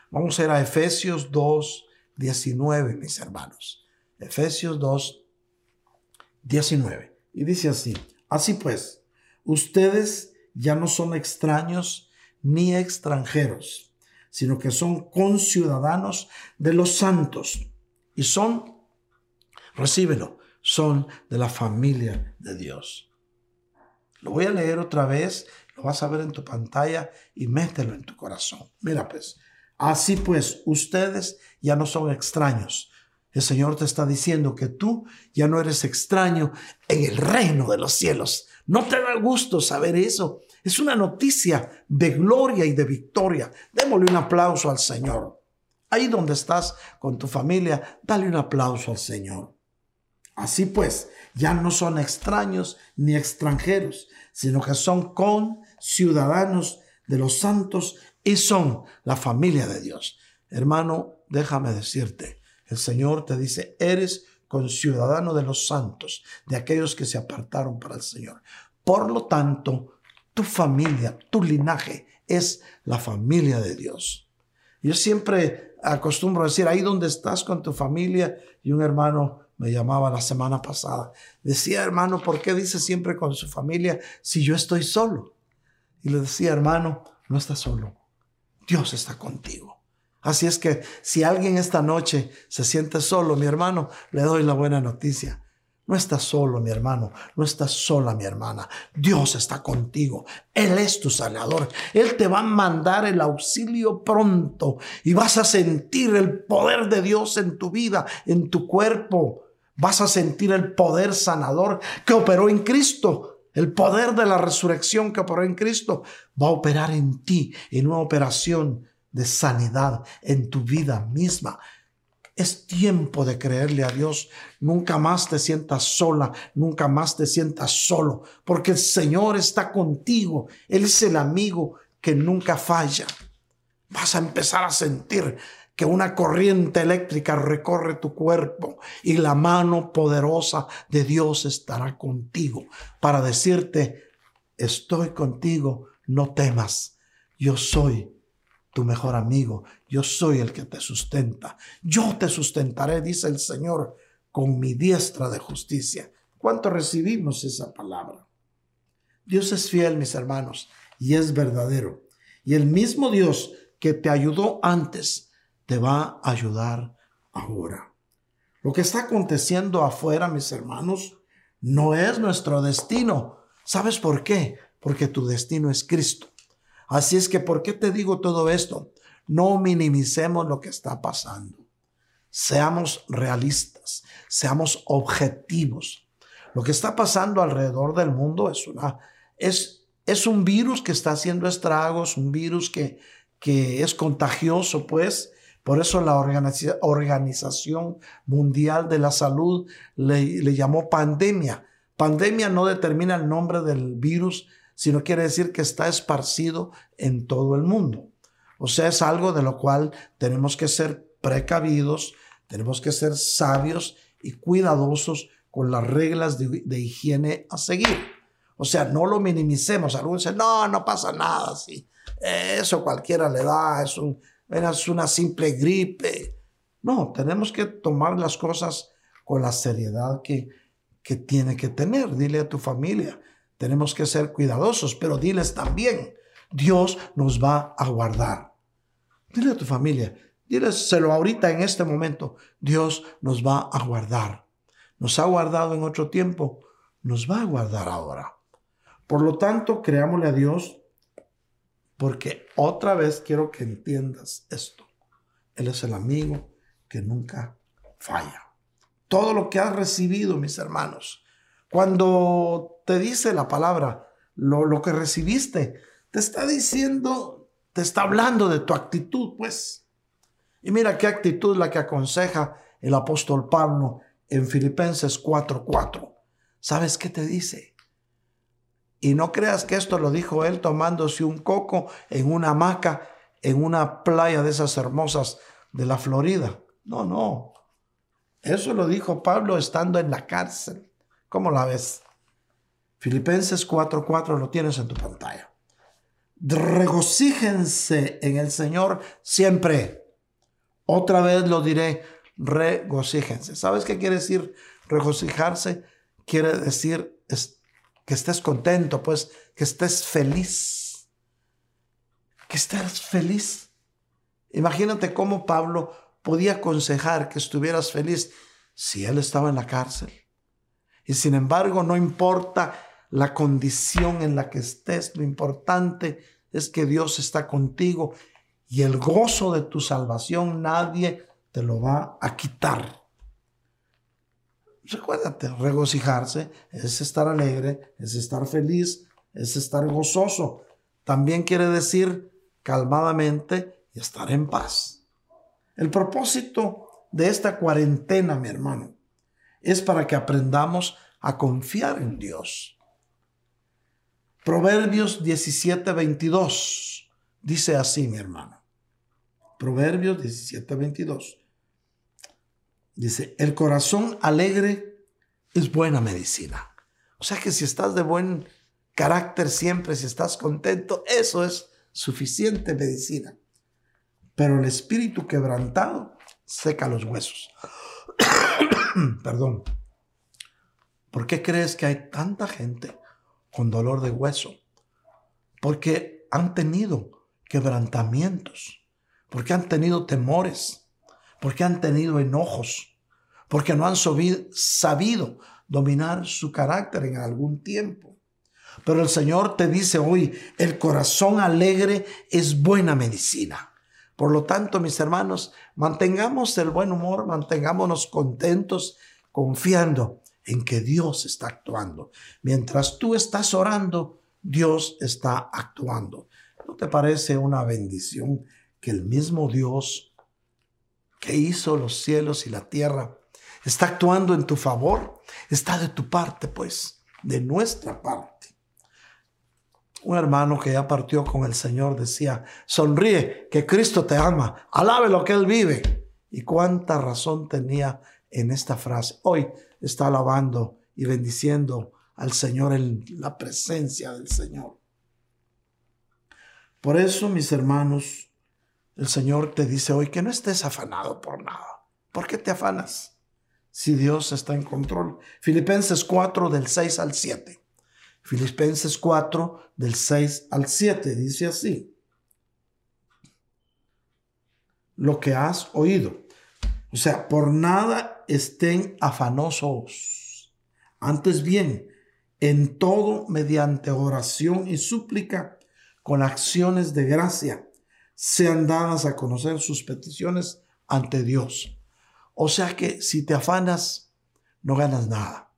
Vamos a ir a Efesios 2, 19, mis hermanos. Efesios 2, 19. Y dice así, así pues, ustedes ya no son extraños ni extranjeros, sino que son conciudadanos de los santos y son, recíbelo, son de la familia de Dios. Lo voy a leer otra vez, lo vas a ver en tu pantalla y mételo en tu corazón. Mira pues, así pues, ustedes ya no son extraños. El Señor te está diciendo que tú ya no eres extraño en el reino de los cielos. No te da gusto saber eso. Es una noticia de gloria y de victoria. Démosle un aplauso al Señor. Ahí donde estás con tu familia, dale un aplauso al Señor. Así pues, ya no son extraños ni extranjeros, sino que son con ciudadanos de los santos y son la familia de Dios. Hermano, déjame decirte, el Señor te dice, eres conciudadano de los santos, de aquellos que se apartaron para el Señor. Por lo tanto, tu familia, tu linaje es la familia de Dios. Yo siempre acostumbro a decir, ahí donde estás con tu familia, y un hermano me llamaba la semana pasada, decía, hermano, ¿por qué dice siempre con su familia si yo estoy solo? Y le decía, hermano, no estás solo, Dios está contigo. Así es que si alguien esta noche se siente solo, mi hermano, le doy la buena noticia. No estás solo, mi hermano. No estás sola, mi hermana. Dios está contigo. Él es tu sanador. Él te va a mandar el auxilio pronto y vas a sentir el poder de Dios en tu vida, en tu cuerpo. Vas a sentir el poder sanador que operó en Cristo. El poder de la resurrección que operó en Cristo va a operar en ti en una operación de sanidad en tu vida misma. Es tiempo de creerle a Dios. Nunca más te sientas sola, nunca más te sientas solo, porque el Señor está contigo. Él es el amigo que nunca falla. Vas a empezar a sentir que una corriente eléctrica recorre tu cuerpo y la mano poderosa de Dios estará contigo para decirte, estoy contigo, no temas, yo soy tu mejor amigo. Yo soy el que te sustenta. Yo te sustentaré, dice el Señor, con mi diestra de justicia. ¿Cuánto recibimos esa palabra? Dios es fiel, mis hermanos, y es verdadero. Y el mismo Dios que te ayudó antes, te va a ayudar ahora. Lo que está aconteciendo afuera, mis hermanos, no es nuestro destino. ¿Sabes por qué? Porque tu destino es Cristo. Así es que, ¿por qué te digo todo esto? No minimicemos lo que está pasando. Seamos realistas, seamos objetivos. Lo que está pasando alrededor del mundo es una es es un virus que está haciendo estragos, un virus que, que es contagioso, pues. Por eso la Organización Mundial de la Salud le, le llamó pandemia. Pandemia no determina el nombre del virus, sino quiere decir que está esparcido en todo el mundo. O sea, es algo de lo cual tenemos que ser precavidos, tenemos que ser sabios y cuidadosos con las reglas de, higiene a seguir. O sea, no lo minimicemos. Algunos dicen, no, no pasa nada. Sí. Eso cualquiera le da, es, un, es una simple gripe. No, tenemos que tomar las cosas con la seriedad que, que tiene que tener. Dile a tu familia, tenemos que ser cuidadosos, pero diles también, Dios nos va a guardar. Dile a tu familia, díleselo ahorita en este momento, Dios nos va a guardar. Nos ha guardado en otro tiempo, nos va a guardar ahora. Por lo tanto, creámosle a Dios porque otra vez quiero que entiendas esto. Él es el amigo que nunca falla. Todo lo que has recibido, mis hermanos, cuando te dice la palabra, lo, lo que recibiste, te está diciendo, te está hablando de tu actitud, pues. Y mira qué actitud la que aconseja el apóstol Pablo en Filipenses 4:4. ¿Sabes qué te dice? Y no creas que esto lo dijo él tomándose un coco en una hamaca en una playa de esas hermosas de la Florida. No, no. Eso lo dijo Pablo estando en la cárcel. ¿Cómo la ves? Filipenses 4:4 lo tienes en tu pantalla regocíjense en el Señor siempre. Otra vez lo diré, regocíjense. ¿Sabes qué quiere decir regocijarse? Quiere decir que estés contento, pues que estés feliz. Que estés feliz. Imagínate cómo Pablo podía aconsejar que estuvieras feliz si él estaba en la cárcel. Y sin embargo, no importa la condición en la que estés, lo importante es que Dios está contigo y el gozo de tu salvación nadie te lo va a quitar. Recuérdate, regocijarse es estar alegre, es estar feliz, es estar gozoso. También quiere decir calmadamente y estar en paz. El propósito de esta cuarentena, mi hermano, es para que aprendamos a confiar en Dios. Proverbios 17, 22. Dice así, mi hermano. Proverbios 17, 22. Dice, el corazón alegre es buena medicina. O sea que si estás de buen carácter siempre, si estás contento, eso es suficiente medicina. Pero el espíritu quebrantado seca los huesos. Perdón. ¿Por qué crees que hay tanta gente con dolor de hueso, porque han tenido quebrantamientos, porque han tenido temores, porque han tenido enojos, porque no han sabido dominar su carácter en algún tiempo. Pero el Señor te dice hoy, el corazón alegre es buena medicina. Por lo tanto, mis hermanos, mantengamos el buen humor, mantengámonos contentos, confiando en que Dios está actuando. Mientras tú estás orando, Dios está actuando. ¿No te parece una bendición que el mismo Dios que hizo los cielos y la tierra está actuando en tu favor? Está de tu parte, pues, de nuestra parte. Un hermano que ya partió con el Señor decía, sonríe, que Cristo te ama, alabe lo que Él vive. Y cuánta razón tenía en esta frase. Hoy está alabando y bendiciendo al Señor en la presencia del Señor. Por eso, mis hermanos, el Señor te dice hoy que no estés afanado por nada. ¿Por qué te afanas? Si Dios está en control. Filipenses 4 del 6 al 7. Filipenses 4 del 6 al 7 dice así. Lo que has oído. O sea, por nada estén afanosos. Antes bien, en todo mediante oración y súplica, con acciones de gracia, sean dadas a conocer sus peticiones ante Dios. O sea que si te afanas, no ganas nada,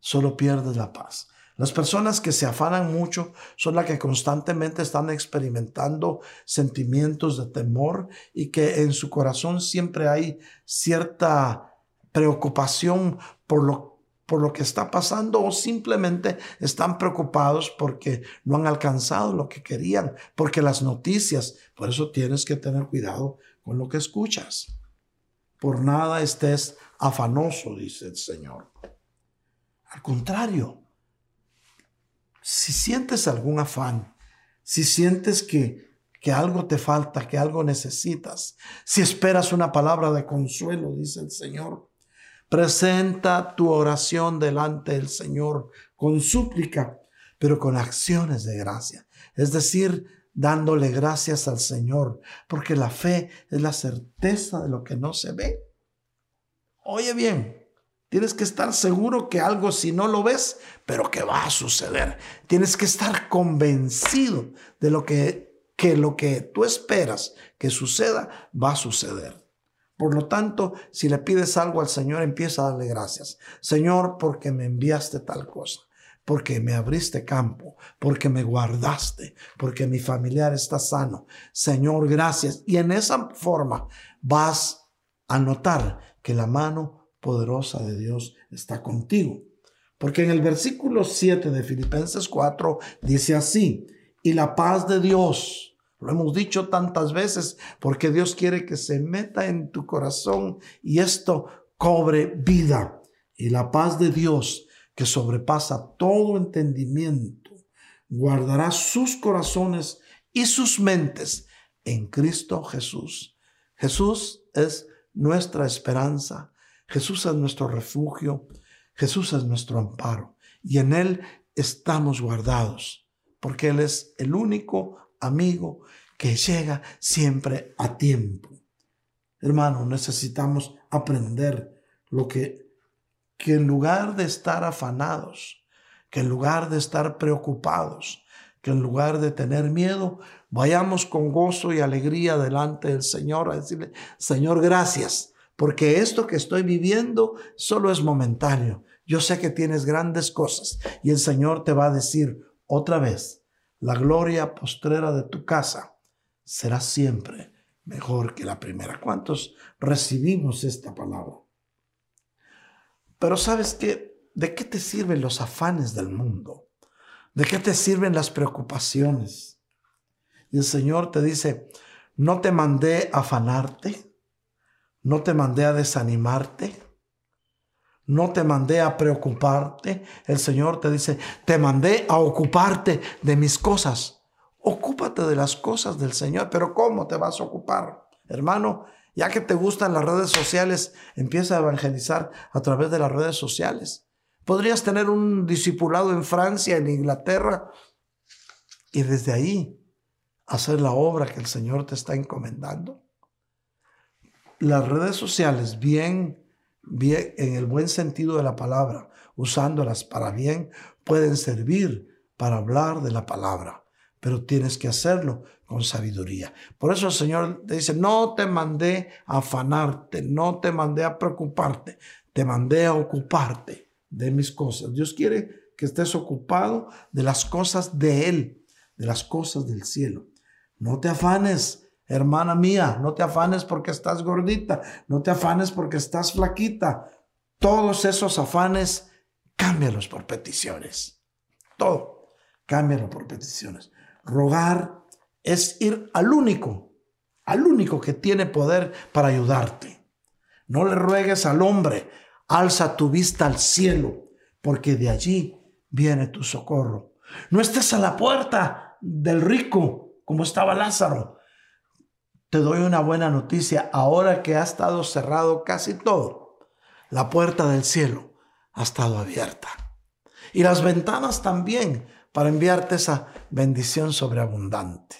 solo pierdes la paz. Las personas que se afanan mucho son las que constantemente están experimentando sentimientos de temor y que en su corazón siempre hay cierta preocupación por lo, por lo que está pasando o simplemente están preocupados porque no han alcanzado lo que querían, porque las noticias, por eso tienes que tener cuidado con lo que escuchas. Por nada estés afanoso, dice el Señor. Al contrario, si sientes algún afán, si sientes que, que algo te falta, que algo necesitas, si esperas una palabra de consuelo, dice el Señor, presenta tu oración delante del Señor con súplica, pero con acciones de gracia. Es decir, dándole gracias al Señor, porque la fe es la certeza de lo que no se ve. Oye bien, tienes que estar seguro que algo si no lo ves, pero que va a suceder. Tienes que estar convencido de lo que, que lo que tú esperas que suceda, va a suceder. Por lo tanto, si le pides algo al Señor, empieza a darle gracias. Señor, porque me enviaste tal cosa porque me abriste campo, porque me guardaste, porque mi familiar está sano. Señor, gracias. Y en esa forma vas a notar que la mano poderosa de Dios está contigo. Porque en el versículo 7 de Filipenses 4 dice así, y la paz de Dios, lo hemos dicho tantas veces, porque Dios quiere que se meta en tu corazón y esto cobre vida. Y la paz de Dios que sobrepasa todo entendimiento, guardará sus corazones y sus mentes en Cristo Jesús. Jesús es nuestra esperanza, Jesús es nuestro refugio, Jesús es nuestro amparo y en Él estamos guardados, porque Él es el único amigo que llega siempre a tiempo. Hermano, necesitamos aprender lo que que en lugar de estar afanados, que en lugar de estar preocupados, que en lugar de tener miedo, vayamos con gozo y alegría delante del Señor a decirle, Señor, gracias, porque esto que estoy viviendo solo es momentáneo. Yo sé que tienes grandes cosas y el Señor te va a decir otra vez, la gloria postrera de tu casa será siempre mejor que la primera. ¿Cuántos recibimos esta palabra? Pero sabes qué, ¿de qué te sirven los afanes del mundo? ¿De qué te sirven las preocupaciones? Y el Señor te dice, no te mandé a afanarte, no te mandé a desanimarte, no te mandé a preocuparte. El Señor te dice, te mandé a ocuparte de mis cosas. Ocúpate de las cosas del Señor, pero ¿cómo te vas a ocupar? Hermano, ya que te gustan las redes sociales, empieza a evangelizar a través de las redes sociales. Podrías tener un discipulado en Francia, en Inglaterra, y desde ahí hacer la obra que el Señor te está encomendando. Las redes sociales, bien, en el buen sentido de la palabra, usándolas para bien, pueden servir para hablar de la palabra, pero tienes que hacerlo con sabiduría. Por eso el Señor te dice, no te mandé a afanarte, no te mandé a preocuparte, te mandé a ocuparte de mis cosas. Dios quiere que estés ocupado de las cosas de Él, de las cosas del cielo. No te afanes, hermana mía, no te afanes porque estás gordita, no te afanes porque estás flaquita. Todos esos afanes, cámbialos por peticiones. Todo, cámbialo por peticiones. Rogar es ir al único, al único que tiene poder para ayudarte. No le ruegues al hombre, alza tu vista al cielo, porque de allí viene tu socorro. No estés a la puerta del rico como estaba Lázaro. Te doy una buena noticia, ahora que ha estado cerrado casi todo, la puerta del cielo ha estado abierta. Y las ventanas también para enviarte esa bendición sobreabundante.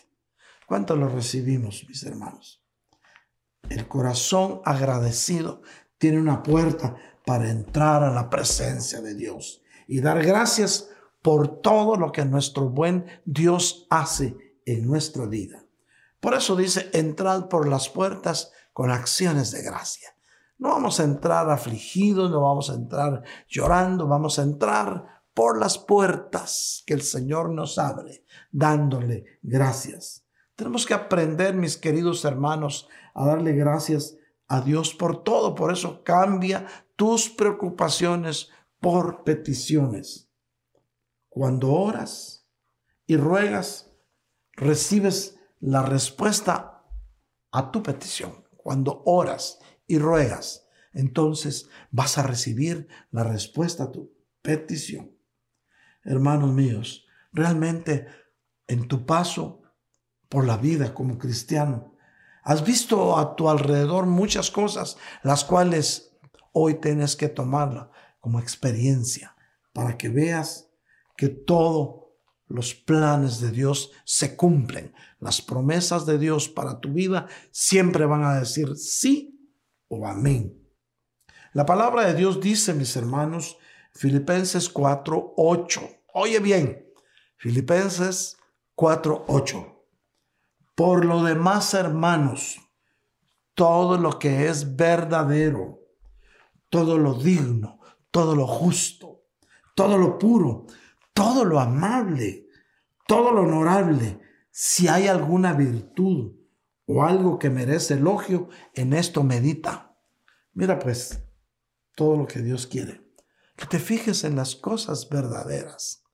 ¿Cuánto lo recibimos, mis hermanos? El corazón agradecido tiene una puerta para entrar a la presencia de Dios y dar gracias por todo lo que nuestro buen Dios hace en nuestra vida. Por eso dice, entrad por las puertas con acciones de gracia. No vamos a entrar afligidos, no vamos a entrar llorando, vamos a entrar por las puertas que el Señor nos abre, dándole gracias. Tenemos que aprender, mis queridos hermanos, a darle gracias a Dios por todo. Por eso cambia tus preocupaciones por peticiones. Cuando oras y ruegas, recibes la respuesta a tu petición. Cuando oras y ruegas, entonces vas a recibir la respuesta a tu petición. Hermanos míos, realmente en tu paso por la vida como cristiano, has visto a tu alrededor muchas cosas, las cuales hoy tienes que tomarla como experiencia para que veas que todos los planes de Dios se cumplen. Las promesas de Dios para tu vida siempre van a decir sí o amén. La palabra de Dios dice, mis hermanos, Filipenses 4, 8. Oye bien, Filipenses 4, 8. Por lo demás, hermanos, todo lo que es verdadero, todo lo digno, todo lo justo, todo lo puro, todo lo amable, todo lo honorable, si hay alguna virtud o algo que merece elogio, en esto medita. Mira pues, todo lo que Dios quiere. Que te fijes en las cosas verdaderas.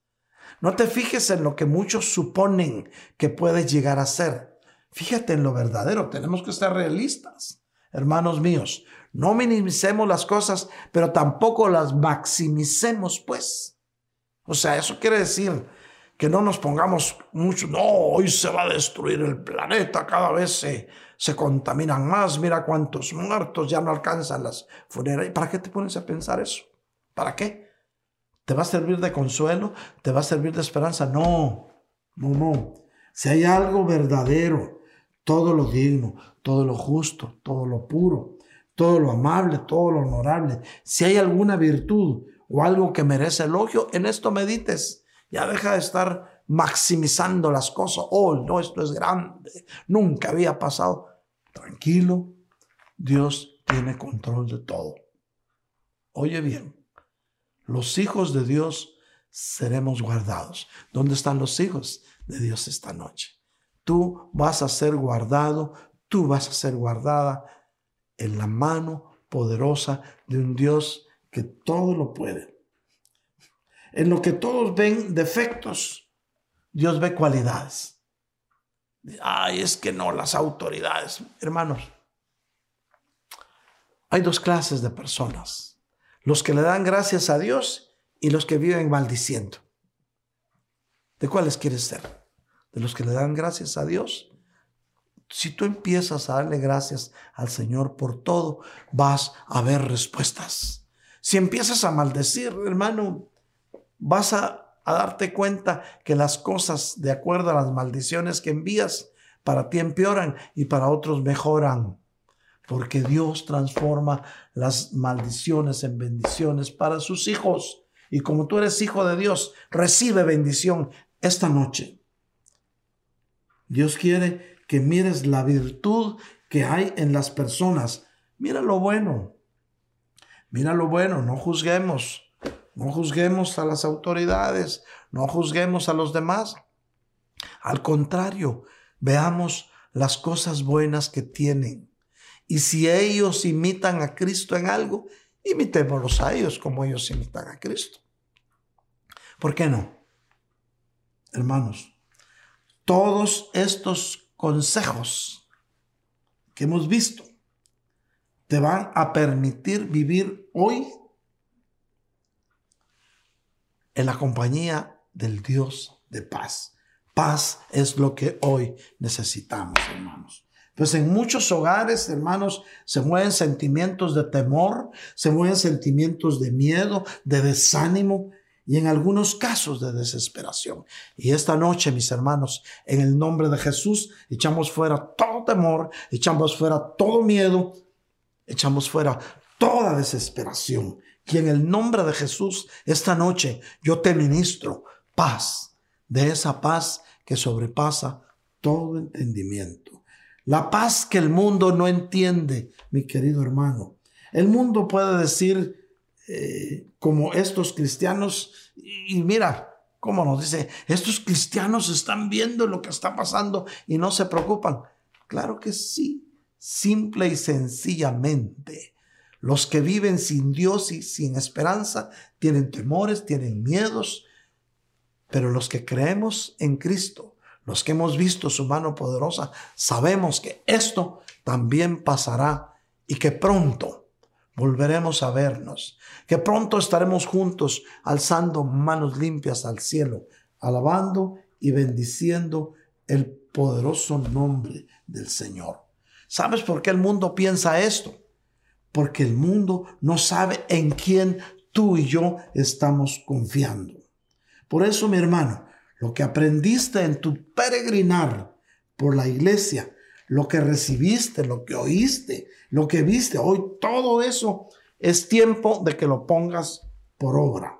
No te fijes en lo que muchos suponen que puedes llegar a ser. Fíjate en lo verdadero. Tenemos que ser realistas. Hermanos míos, no minimicemos las cosas, pero tampoco las maximicemos, pues. O sea, eso quiere decir que no nos pongamos mucho, no, hoy se va a destruir el planeta, cada vez se, se contaminan más, mira cuántos muertos, ya no alcanzan las funerarias. ¿Para qué te pones a pensar eso? ¿Para qué? ¿Te va a servir de consuelo? ¿Te va a servir de esperanza? No, no, no. Si hay algo verdadero, todo lo digno, todo lo justo, todo lo puro, todo lo amable, todo lo honorable, si hay alguna virtud o algo que merece elogio, en esto medites. Ya deja de estar maximizando las cosas. Oh, no, esto es grande. Nunca había pasado. Tranquilo, Dios tiene control de todo. Oye bien, los hijos de Dios seremos guardados. ¿Dónde están los hijos de Dios esta noche? Tú vas a ser guardado, tú vas a ser guardada en la mano poderosa de un Dios que todo lo puede. En lo que todos ven defectos, Dios ve cualidades. Ay, es que no, las autoridades. Hermanos, hay dos clases de personas. Los que le dan gracias a Dios y los que viven maldiciendo. ¿De cuáles quieres ser? ¿De los que le dan gracias a Dios? Si tú empiezas a darle gracias al Señor por todo, vas a ver respuestas. Si empiezas a maldecir, hermano, vas a, darte cuenta que las cosas, de acuerdo a las maldiciones que envías, para ti empeoran y para otros mejoran. Porque Dios transforma las maldiciones en bendiciones para sus hijos. Y como tú eres hijo de Dios, recibe bendición esta noche. Dios quiere que mires la virtud que hay en las personas. Mira lo bueno. Mira lo bueno, no juzguemos. No juzguemos a las autoridades, no juzguemos a los demás. Al contrario, veamos las cosas buenas que tienen. Y si ellos imitan a Cristo en algo, imitémoslos a ellos como ellos imitan a Cristo. ¿Por qué no? Hermanos, todos estos consejos que hemos visto te van a permitir vivir hoy en la compañía del Dios de paz. Paz es lo que hoy necesitamos, hermanos. Pues en muchos hogares, hermanos, se mueven sentimientos de temor, se mueven sentimientos de miedo, de desánimo y en algunos casos de desesperación. Y esta noche, mis hermanos, en el nombre de Jesús, echamos fuera todo temor, echamos fuera todo miedo, echamos fuera toda desesperación. Y en el nombre de Jesús, esta noche yo te ministro paz, de esa paz que sobrepasa todo entendimiento. La paz que el mundo no entiende, mi querido hermano. El mundo puede decir, eh, como estos cristianos, y mira, como nos dice, estos cristianos están viendo lo que está pasando y no se preocupan. Claro que sí, simple y sencillamente. Los que viven sin Dios y sin esperanza tienen temores, tienen miedos, pero los que creemos en Cristo, los que hemos visto su mano poderosa, sabemos que esto también pasará y que pronto, volveremos a vernos, que pronto estaremos juntos alzando manos limpias al cielo, alabando y bendiciendo el poderoso nombre del Señor. ¿Sabes por qué el mundo piensa esto? Porque el mundo no sabe en quién tú y yo estamos confiando. Por eso, mi hermano, lo que aprendiste en tu peregrinar por la iglesia, lo que recibiste, lo que oíste, lo que viste, hoy todo eso es tiempo de que lo pongas por obra.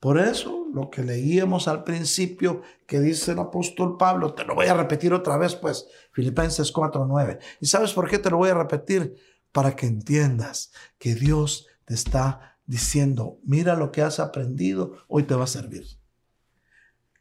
Por eso, lo que leíamos al principio que dice el apóstol Pablo, te lo voy a repetir otra vez, pues, Filipenses 4:9. ¿Y sabes por qué te lo voy a repetir? Para que entiendas que Dios te está diciendo, mira lo que has aprendido, hoy te va a servir.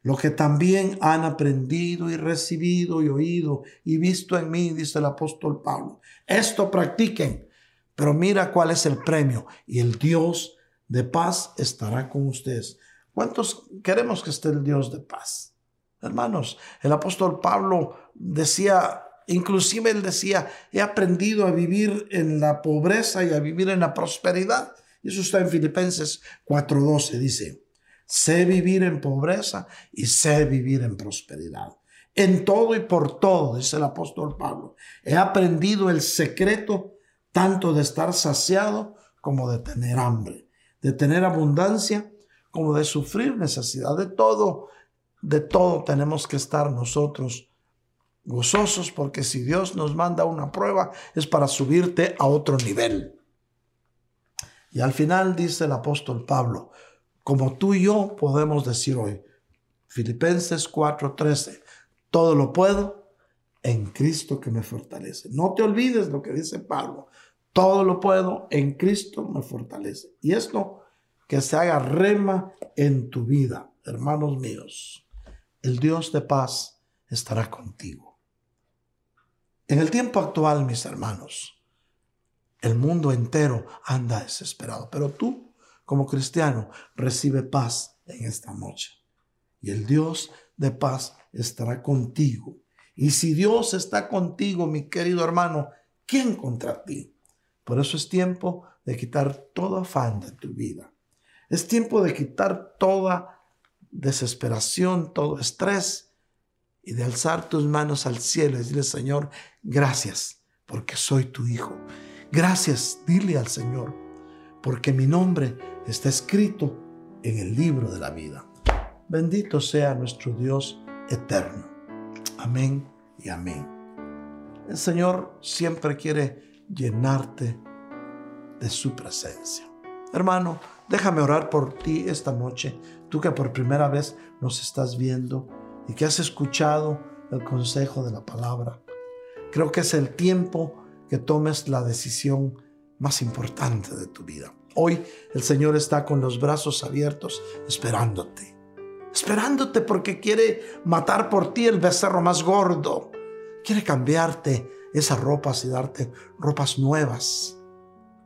Lo que también han aprendido y recibido y oído y visto en mí, dice el apóstol Pablo. Esto practiquen, pero mira cuál es el premio. Y el Dios de paz estará con ustedes. ¿Cuántos queremos que esté el Dios de paz? Hermanos, el apóstol Pablo decía, inclusive él decía, he aprendido a vivir en la pobreza y a vivir en la prosperidad. Y eso está en Filipenses 4:12, dice, sé vivir en pobreza y sé vivir en prosperidad. En todo y por todo, dice el apóstol Pablo, he aprendido el secreto tanto de estar saciado como de tener hambre, de tener abundancia como de sufrir necesidad. De todo, de todo tenemos que estar nosotros gozosos porque si Dios nos manda una prueba es para subirte a otro nivel. Y al final dice el apóstol Pablo, como tú y yo podemos decir hoy, Filipenses 4:13, todo lo puedo en Cristo que me fortalece. No te olvides lo que dice Pablo, todo lo puedo en Cristo me fortalece. Y esto que se haga rema en tu vida, hermanos míos. El Dios de paz estará contigo. En el tiempo actual, mis hermanos, el mundo entero anda desesperado, pero tú, como cristiano, recibe paz en esta noche. Y el Dios de paz estará contigo. Y si Dios está contigo, mi querido hermano, ¿quién contra ti? Por eso es tiempo de quitar todo afán de tu vida. Es tiempo de quitar toda desesperación, todo estrés y de alzar tus manos al cielo y decirle, Señor, gracias porque soy tu hijo. Gracias, dile al Señor, porque mi nombre está escrito en el libro de la vida. Bendito sea nuestro Dios eterno. Amén y amén. El Señor siempre quiere llenarte de su presencia. Hermano, déjame orar por ti esta noche, tú que por primera vez nos estás viendo y que has escuchado el consejo de la palabra. Creo que es el tiempo que tomes la decisión más importante de tu vida. Hoy el Señor está con los brazos abiertos esperándote. Esperándote porque quiere matar por ti el becerro más gordo. Quiere cambiarte esas ropas y darte ropas nuevas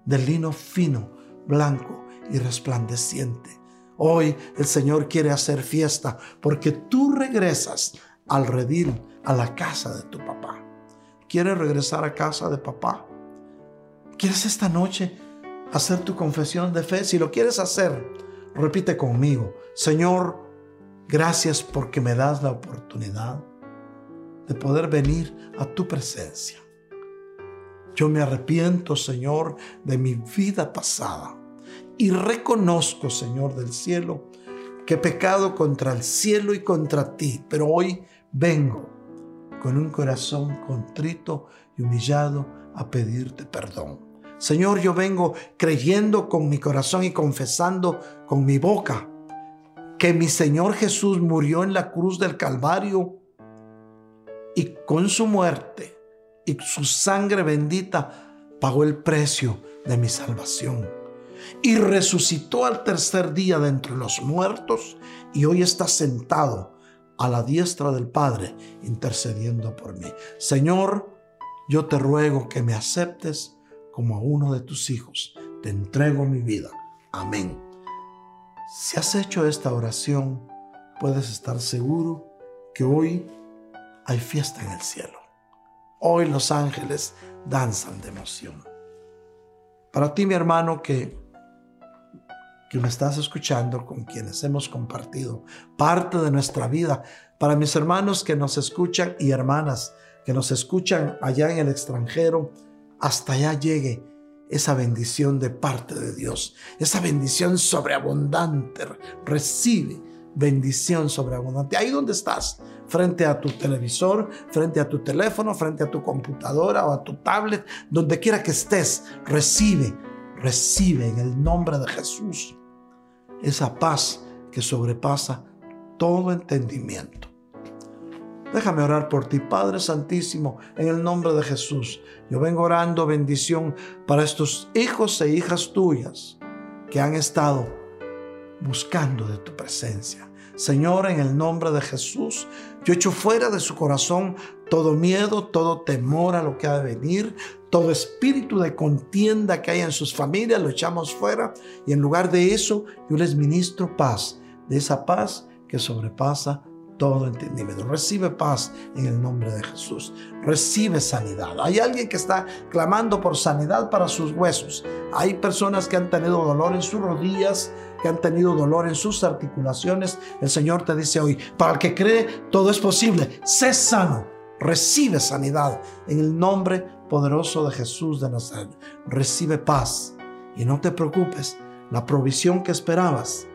de lino fino, blanco y resplandeciente. Hoy el Señor quiere hacer fiesta porque tú regresas al redil, a la casa de tu papá. ¿Quieres regresar a casa de papá? ¿Quieres esta noche hacer tu confesión de fe? Si lo quieres hacer, repite conmigo, Señor, gracias porque me das la oportunidad de poder venir a tu presencia. Yo me arrepiento, Señor, de mi vida pasada y reconozco, Señor del cielo, que he pecado contra el cielo y contra ti, pero hoy vengo con un corazón contrito y humillado a pedirte perdón. Señor, yo vengo creyendo con mi corazón y confesando con mi boca que mi Señor Jesús murió en la cruz del Calvario y con su muerte y su sangre bendita pagó el precio de mi salvación. Y resucitó al tercer día de entre los muertos y hoy está sentado a la diestra del Padre intercediendo por mí. Señor, yo te ruego que me aceptes como a uno de tus hijos. Te entrego mi vida. Amén. Si has hecho esta oración, puedes estar seguro que hoy hay fiesta en el cielo. Hoy los ángeles danzan de emoción. Para ti, mi hermano, que, que me estás escuchando, con quienes hemos compartido parte de nuestra vida. Para mis hermanos que nos escuchan y hermanas que nos escuchan allá en el extranjero, hasta allá llegue esa bendición de parte de Dios, esa bendición sobreabundante. Recibe bendición sobreabundante. Ahí donde estás, frente a tu televisor, frente a tu teléfono, frente a tu computadora o a tu tablet, donde quiera que estés, recibe, recibe en el nombre de Jesús esa paz que sobrepasa todo entendimiento. Déjame orar por ti, Padre Santísimo, en el nombre de Jesús. Yo vengo orando bendición para estos hijos e hijas tuyas que han estado buscando de tu presencia. Señor, en el nombre de Jesús, yo echo fuera de su corazón todo miedo, todo temor a lo que ha de venir, todo espíritu de contienda que hay en sus familias, lo echamos fuera y en lugar de eso yo les ministro paz, de esa paz que sobrepasa todo entendimiento. Recibe paz en el nombre de Jesús. Recibe sanidad. Hay alguien que está clamando por sanidad para sus huesos. Hay personas que han tenido dolor en sus rodillas, que han tenido dolor en sus articulaciones. El Señor te dice hoy, para el que cree, todo es posible. Sé sano. Recibe sanidad en el nombre poderoso de Jesús de Nazaret. Recibe paz y no te preocupes. La provisión que esperabas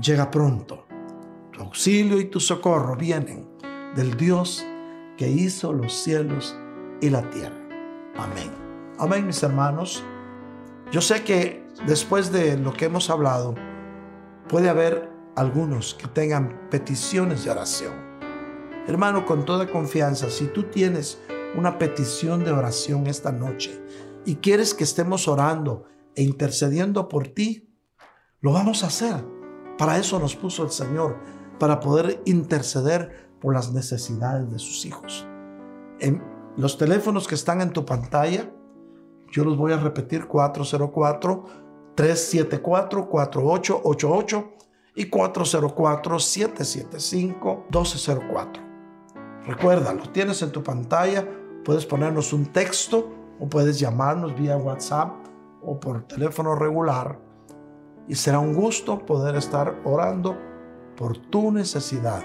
llega pronto tu auxilio y tu socorro vienen del Dios que hizo los cielos y la tierra. Amén. Amén, mis hermanos. Yo sé que después de lo que hemos hablado, puede haber algunos que tengan peticiones de oración. Hermano, con toda confianza, si tú tienes una petición de oración esta noche y quieres que estemos orando e intercediendo por ti, lo vamos a hacer. Para eso nos puso el Señor para poder interceder por las necesidades de sus hijos. En los teléfonos que están en tu pantalla, yo los voy a repetir 404-374-4888 y 404-775-1204. Recuerda, los tienes en tu pantalla, puedes ponernos un texto o puedes llamarnos vía WhatsApp o por teléfono regular y será un gusto poder estar orando por tu necesidad.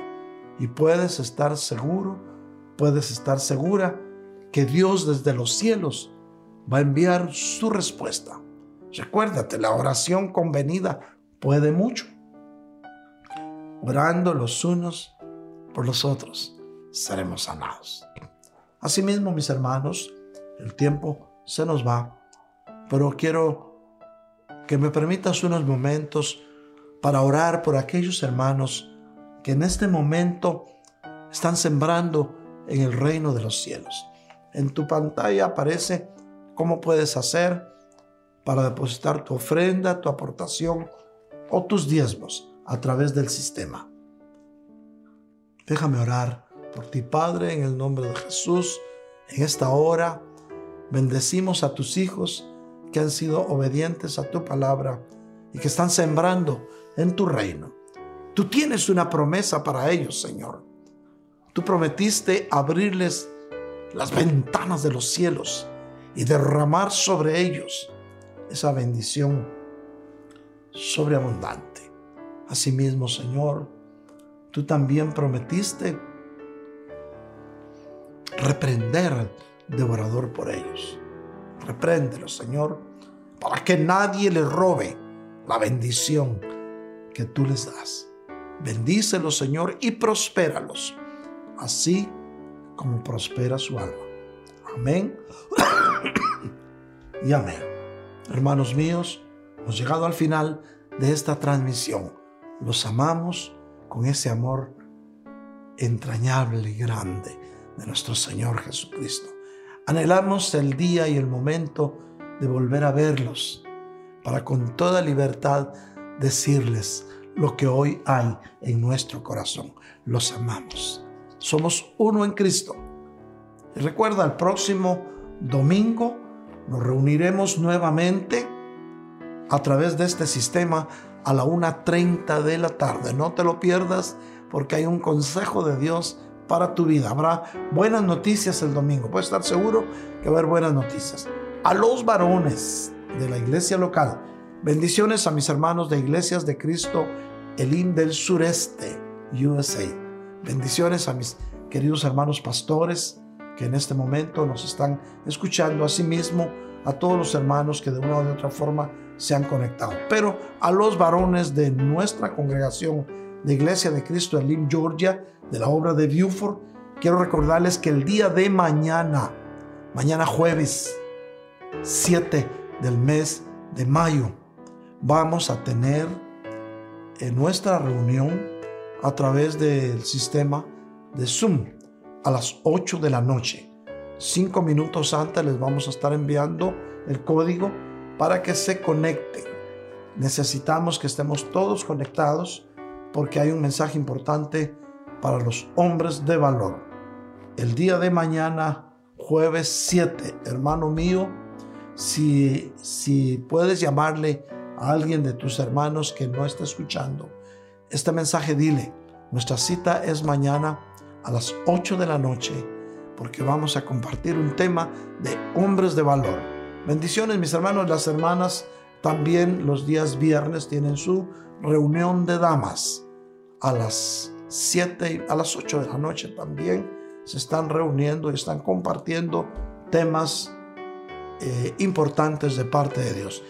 Y puedes estar seguro, puedes estar segura que Dios desde los cielos va a enviar su respuesta. Recuérdate, la oración convenida puede mucho. Orando los unos por los otros, seremos sanados. Asimismo, mis hermanos, el tiempo se nos va, pero quiero que me permitas unos momentos para orar por aquellos hermanos que en este momento están sembrando en el reino de los cielos. En tu pantalla aparece cómo puedes hacer para depositar tu ofrenda, tu aportación o tus diezmos a través del sistema. Déjame orar por ti, Padre, en el nombre de Jesús. En esta hora bendecimos a tus hijos que han sido obedientes a tu palabra y que están sembrando en tu reino. Tú tienes una promesa para ellos, Señor. Tú prometiste abrirles las ventanas de los cielos y derramar sobre ellos esa bendición sobreabundante. Asimismo, Señor, tú también prometiste reprender al devorador por ellos. Repréndelo, Señor, para que nadie le robe la bendición que tú les das. Bendícelos, Señor, y prospéralos, así como prospera su alma. Amén y amén. Hermanos míos, hemos llegado al final de esta transmisión. Los amamos con ese amor entrañable y grande de nuestro Señor Jesucristo. Anhelamos el día y el momento de volver a verlos para con toda libertad decirles lo que hoy hay en nuestro corazón. Los amamos. Somos uno en Cristo. Recuerda, el próximo domingo nos reuniremos nuevamente a través de este sistema a la 1.30 de la tarde. No te lo pierdas porque hay un consejo de Dios para tu vida. Habrá buenas noticias el domingo. Puedes estar seguro que va a haber buenas noticias. A los varones de la iglesia local. Bendiciones a mis hermanos de Iglesias de Cristo Elim del Sureste, USA. Bendiciones a mis queridos hermanos pastores que en este momento nos están escuchando, asimismo a todos los hermanos que de una u otra forma se han conectado. Pero a los varones de nuestra congregación de Iglesia de Cristo Elim, Georgia, de la obra de Buford, quiero recordarles que el día de mañana, mañana jueves 7 del mes de mayo, vamos a tener en nuestra reunión a través del sistema de Zoom a las 8 de la noche. Cinco minutos antes les vamos a estar enviando el código para que se conecten. Necesitamos que estemos todos conectados porque hay un mensaje importante para los hombres de valor. El día de mañana, jueves 7, hermano mío, si, si puedes llamarle a alguien de tus hermanos que no está escuchando, este mensaje dile, nuestra cita es mañana a las 8 de la noche porque vamos a compartir un tema de hombres de valor. Bendiciones mis hermanos, las hermanas también los días viernes tienen su reunión de damas a las 7 a las 8 de la noche también se están reuniendo y están compartiendo temas eh, importantes de parte de Dios.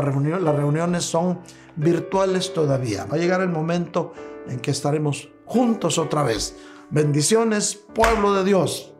Reunión, las reuniones son virtuales todavía. Va a llegar el momento en que estaremos juntos otra vez. Bendiciones, pueblo de Dios.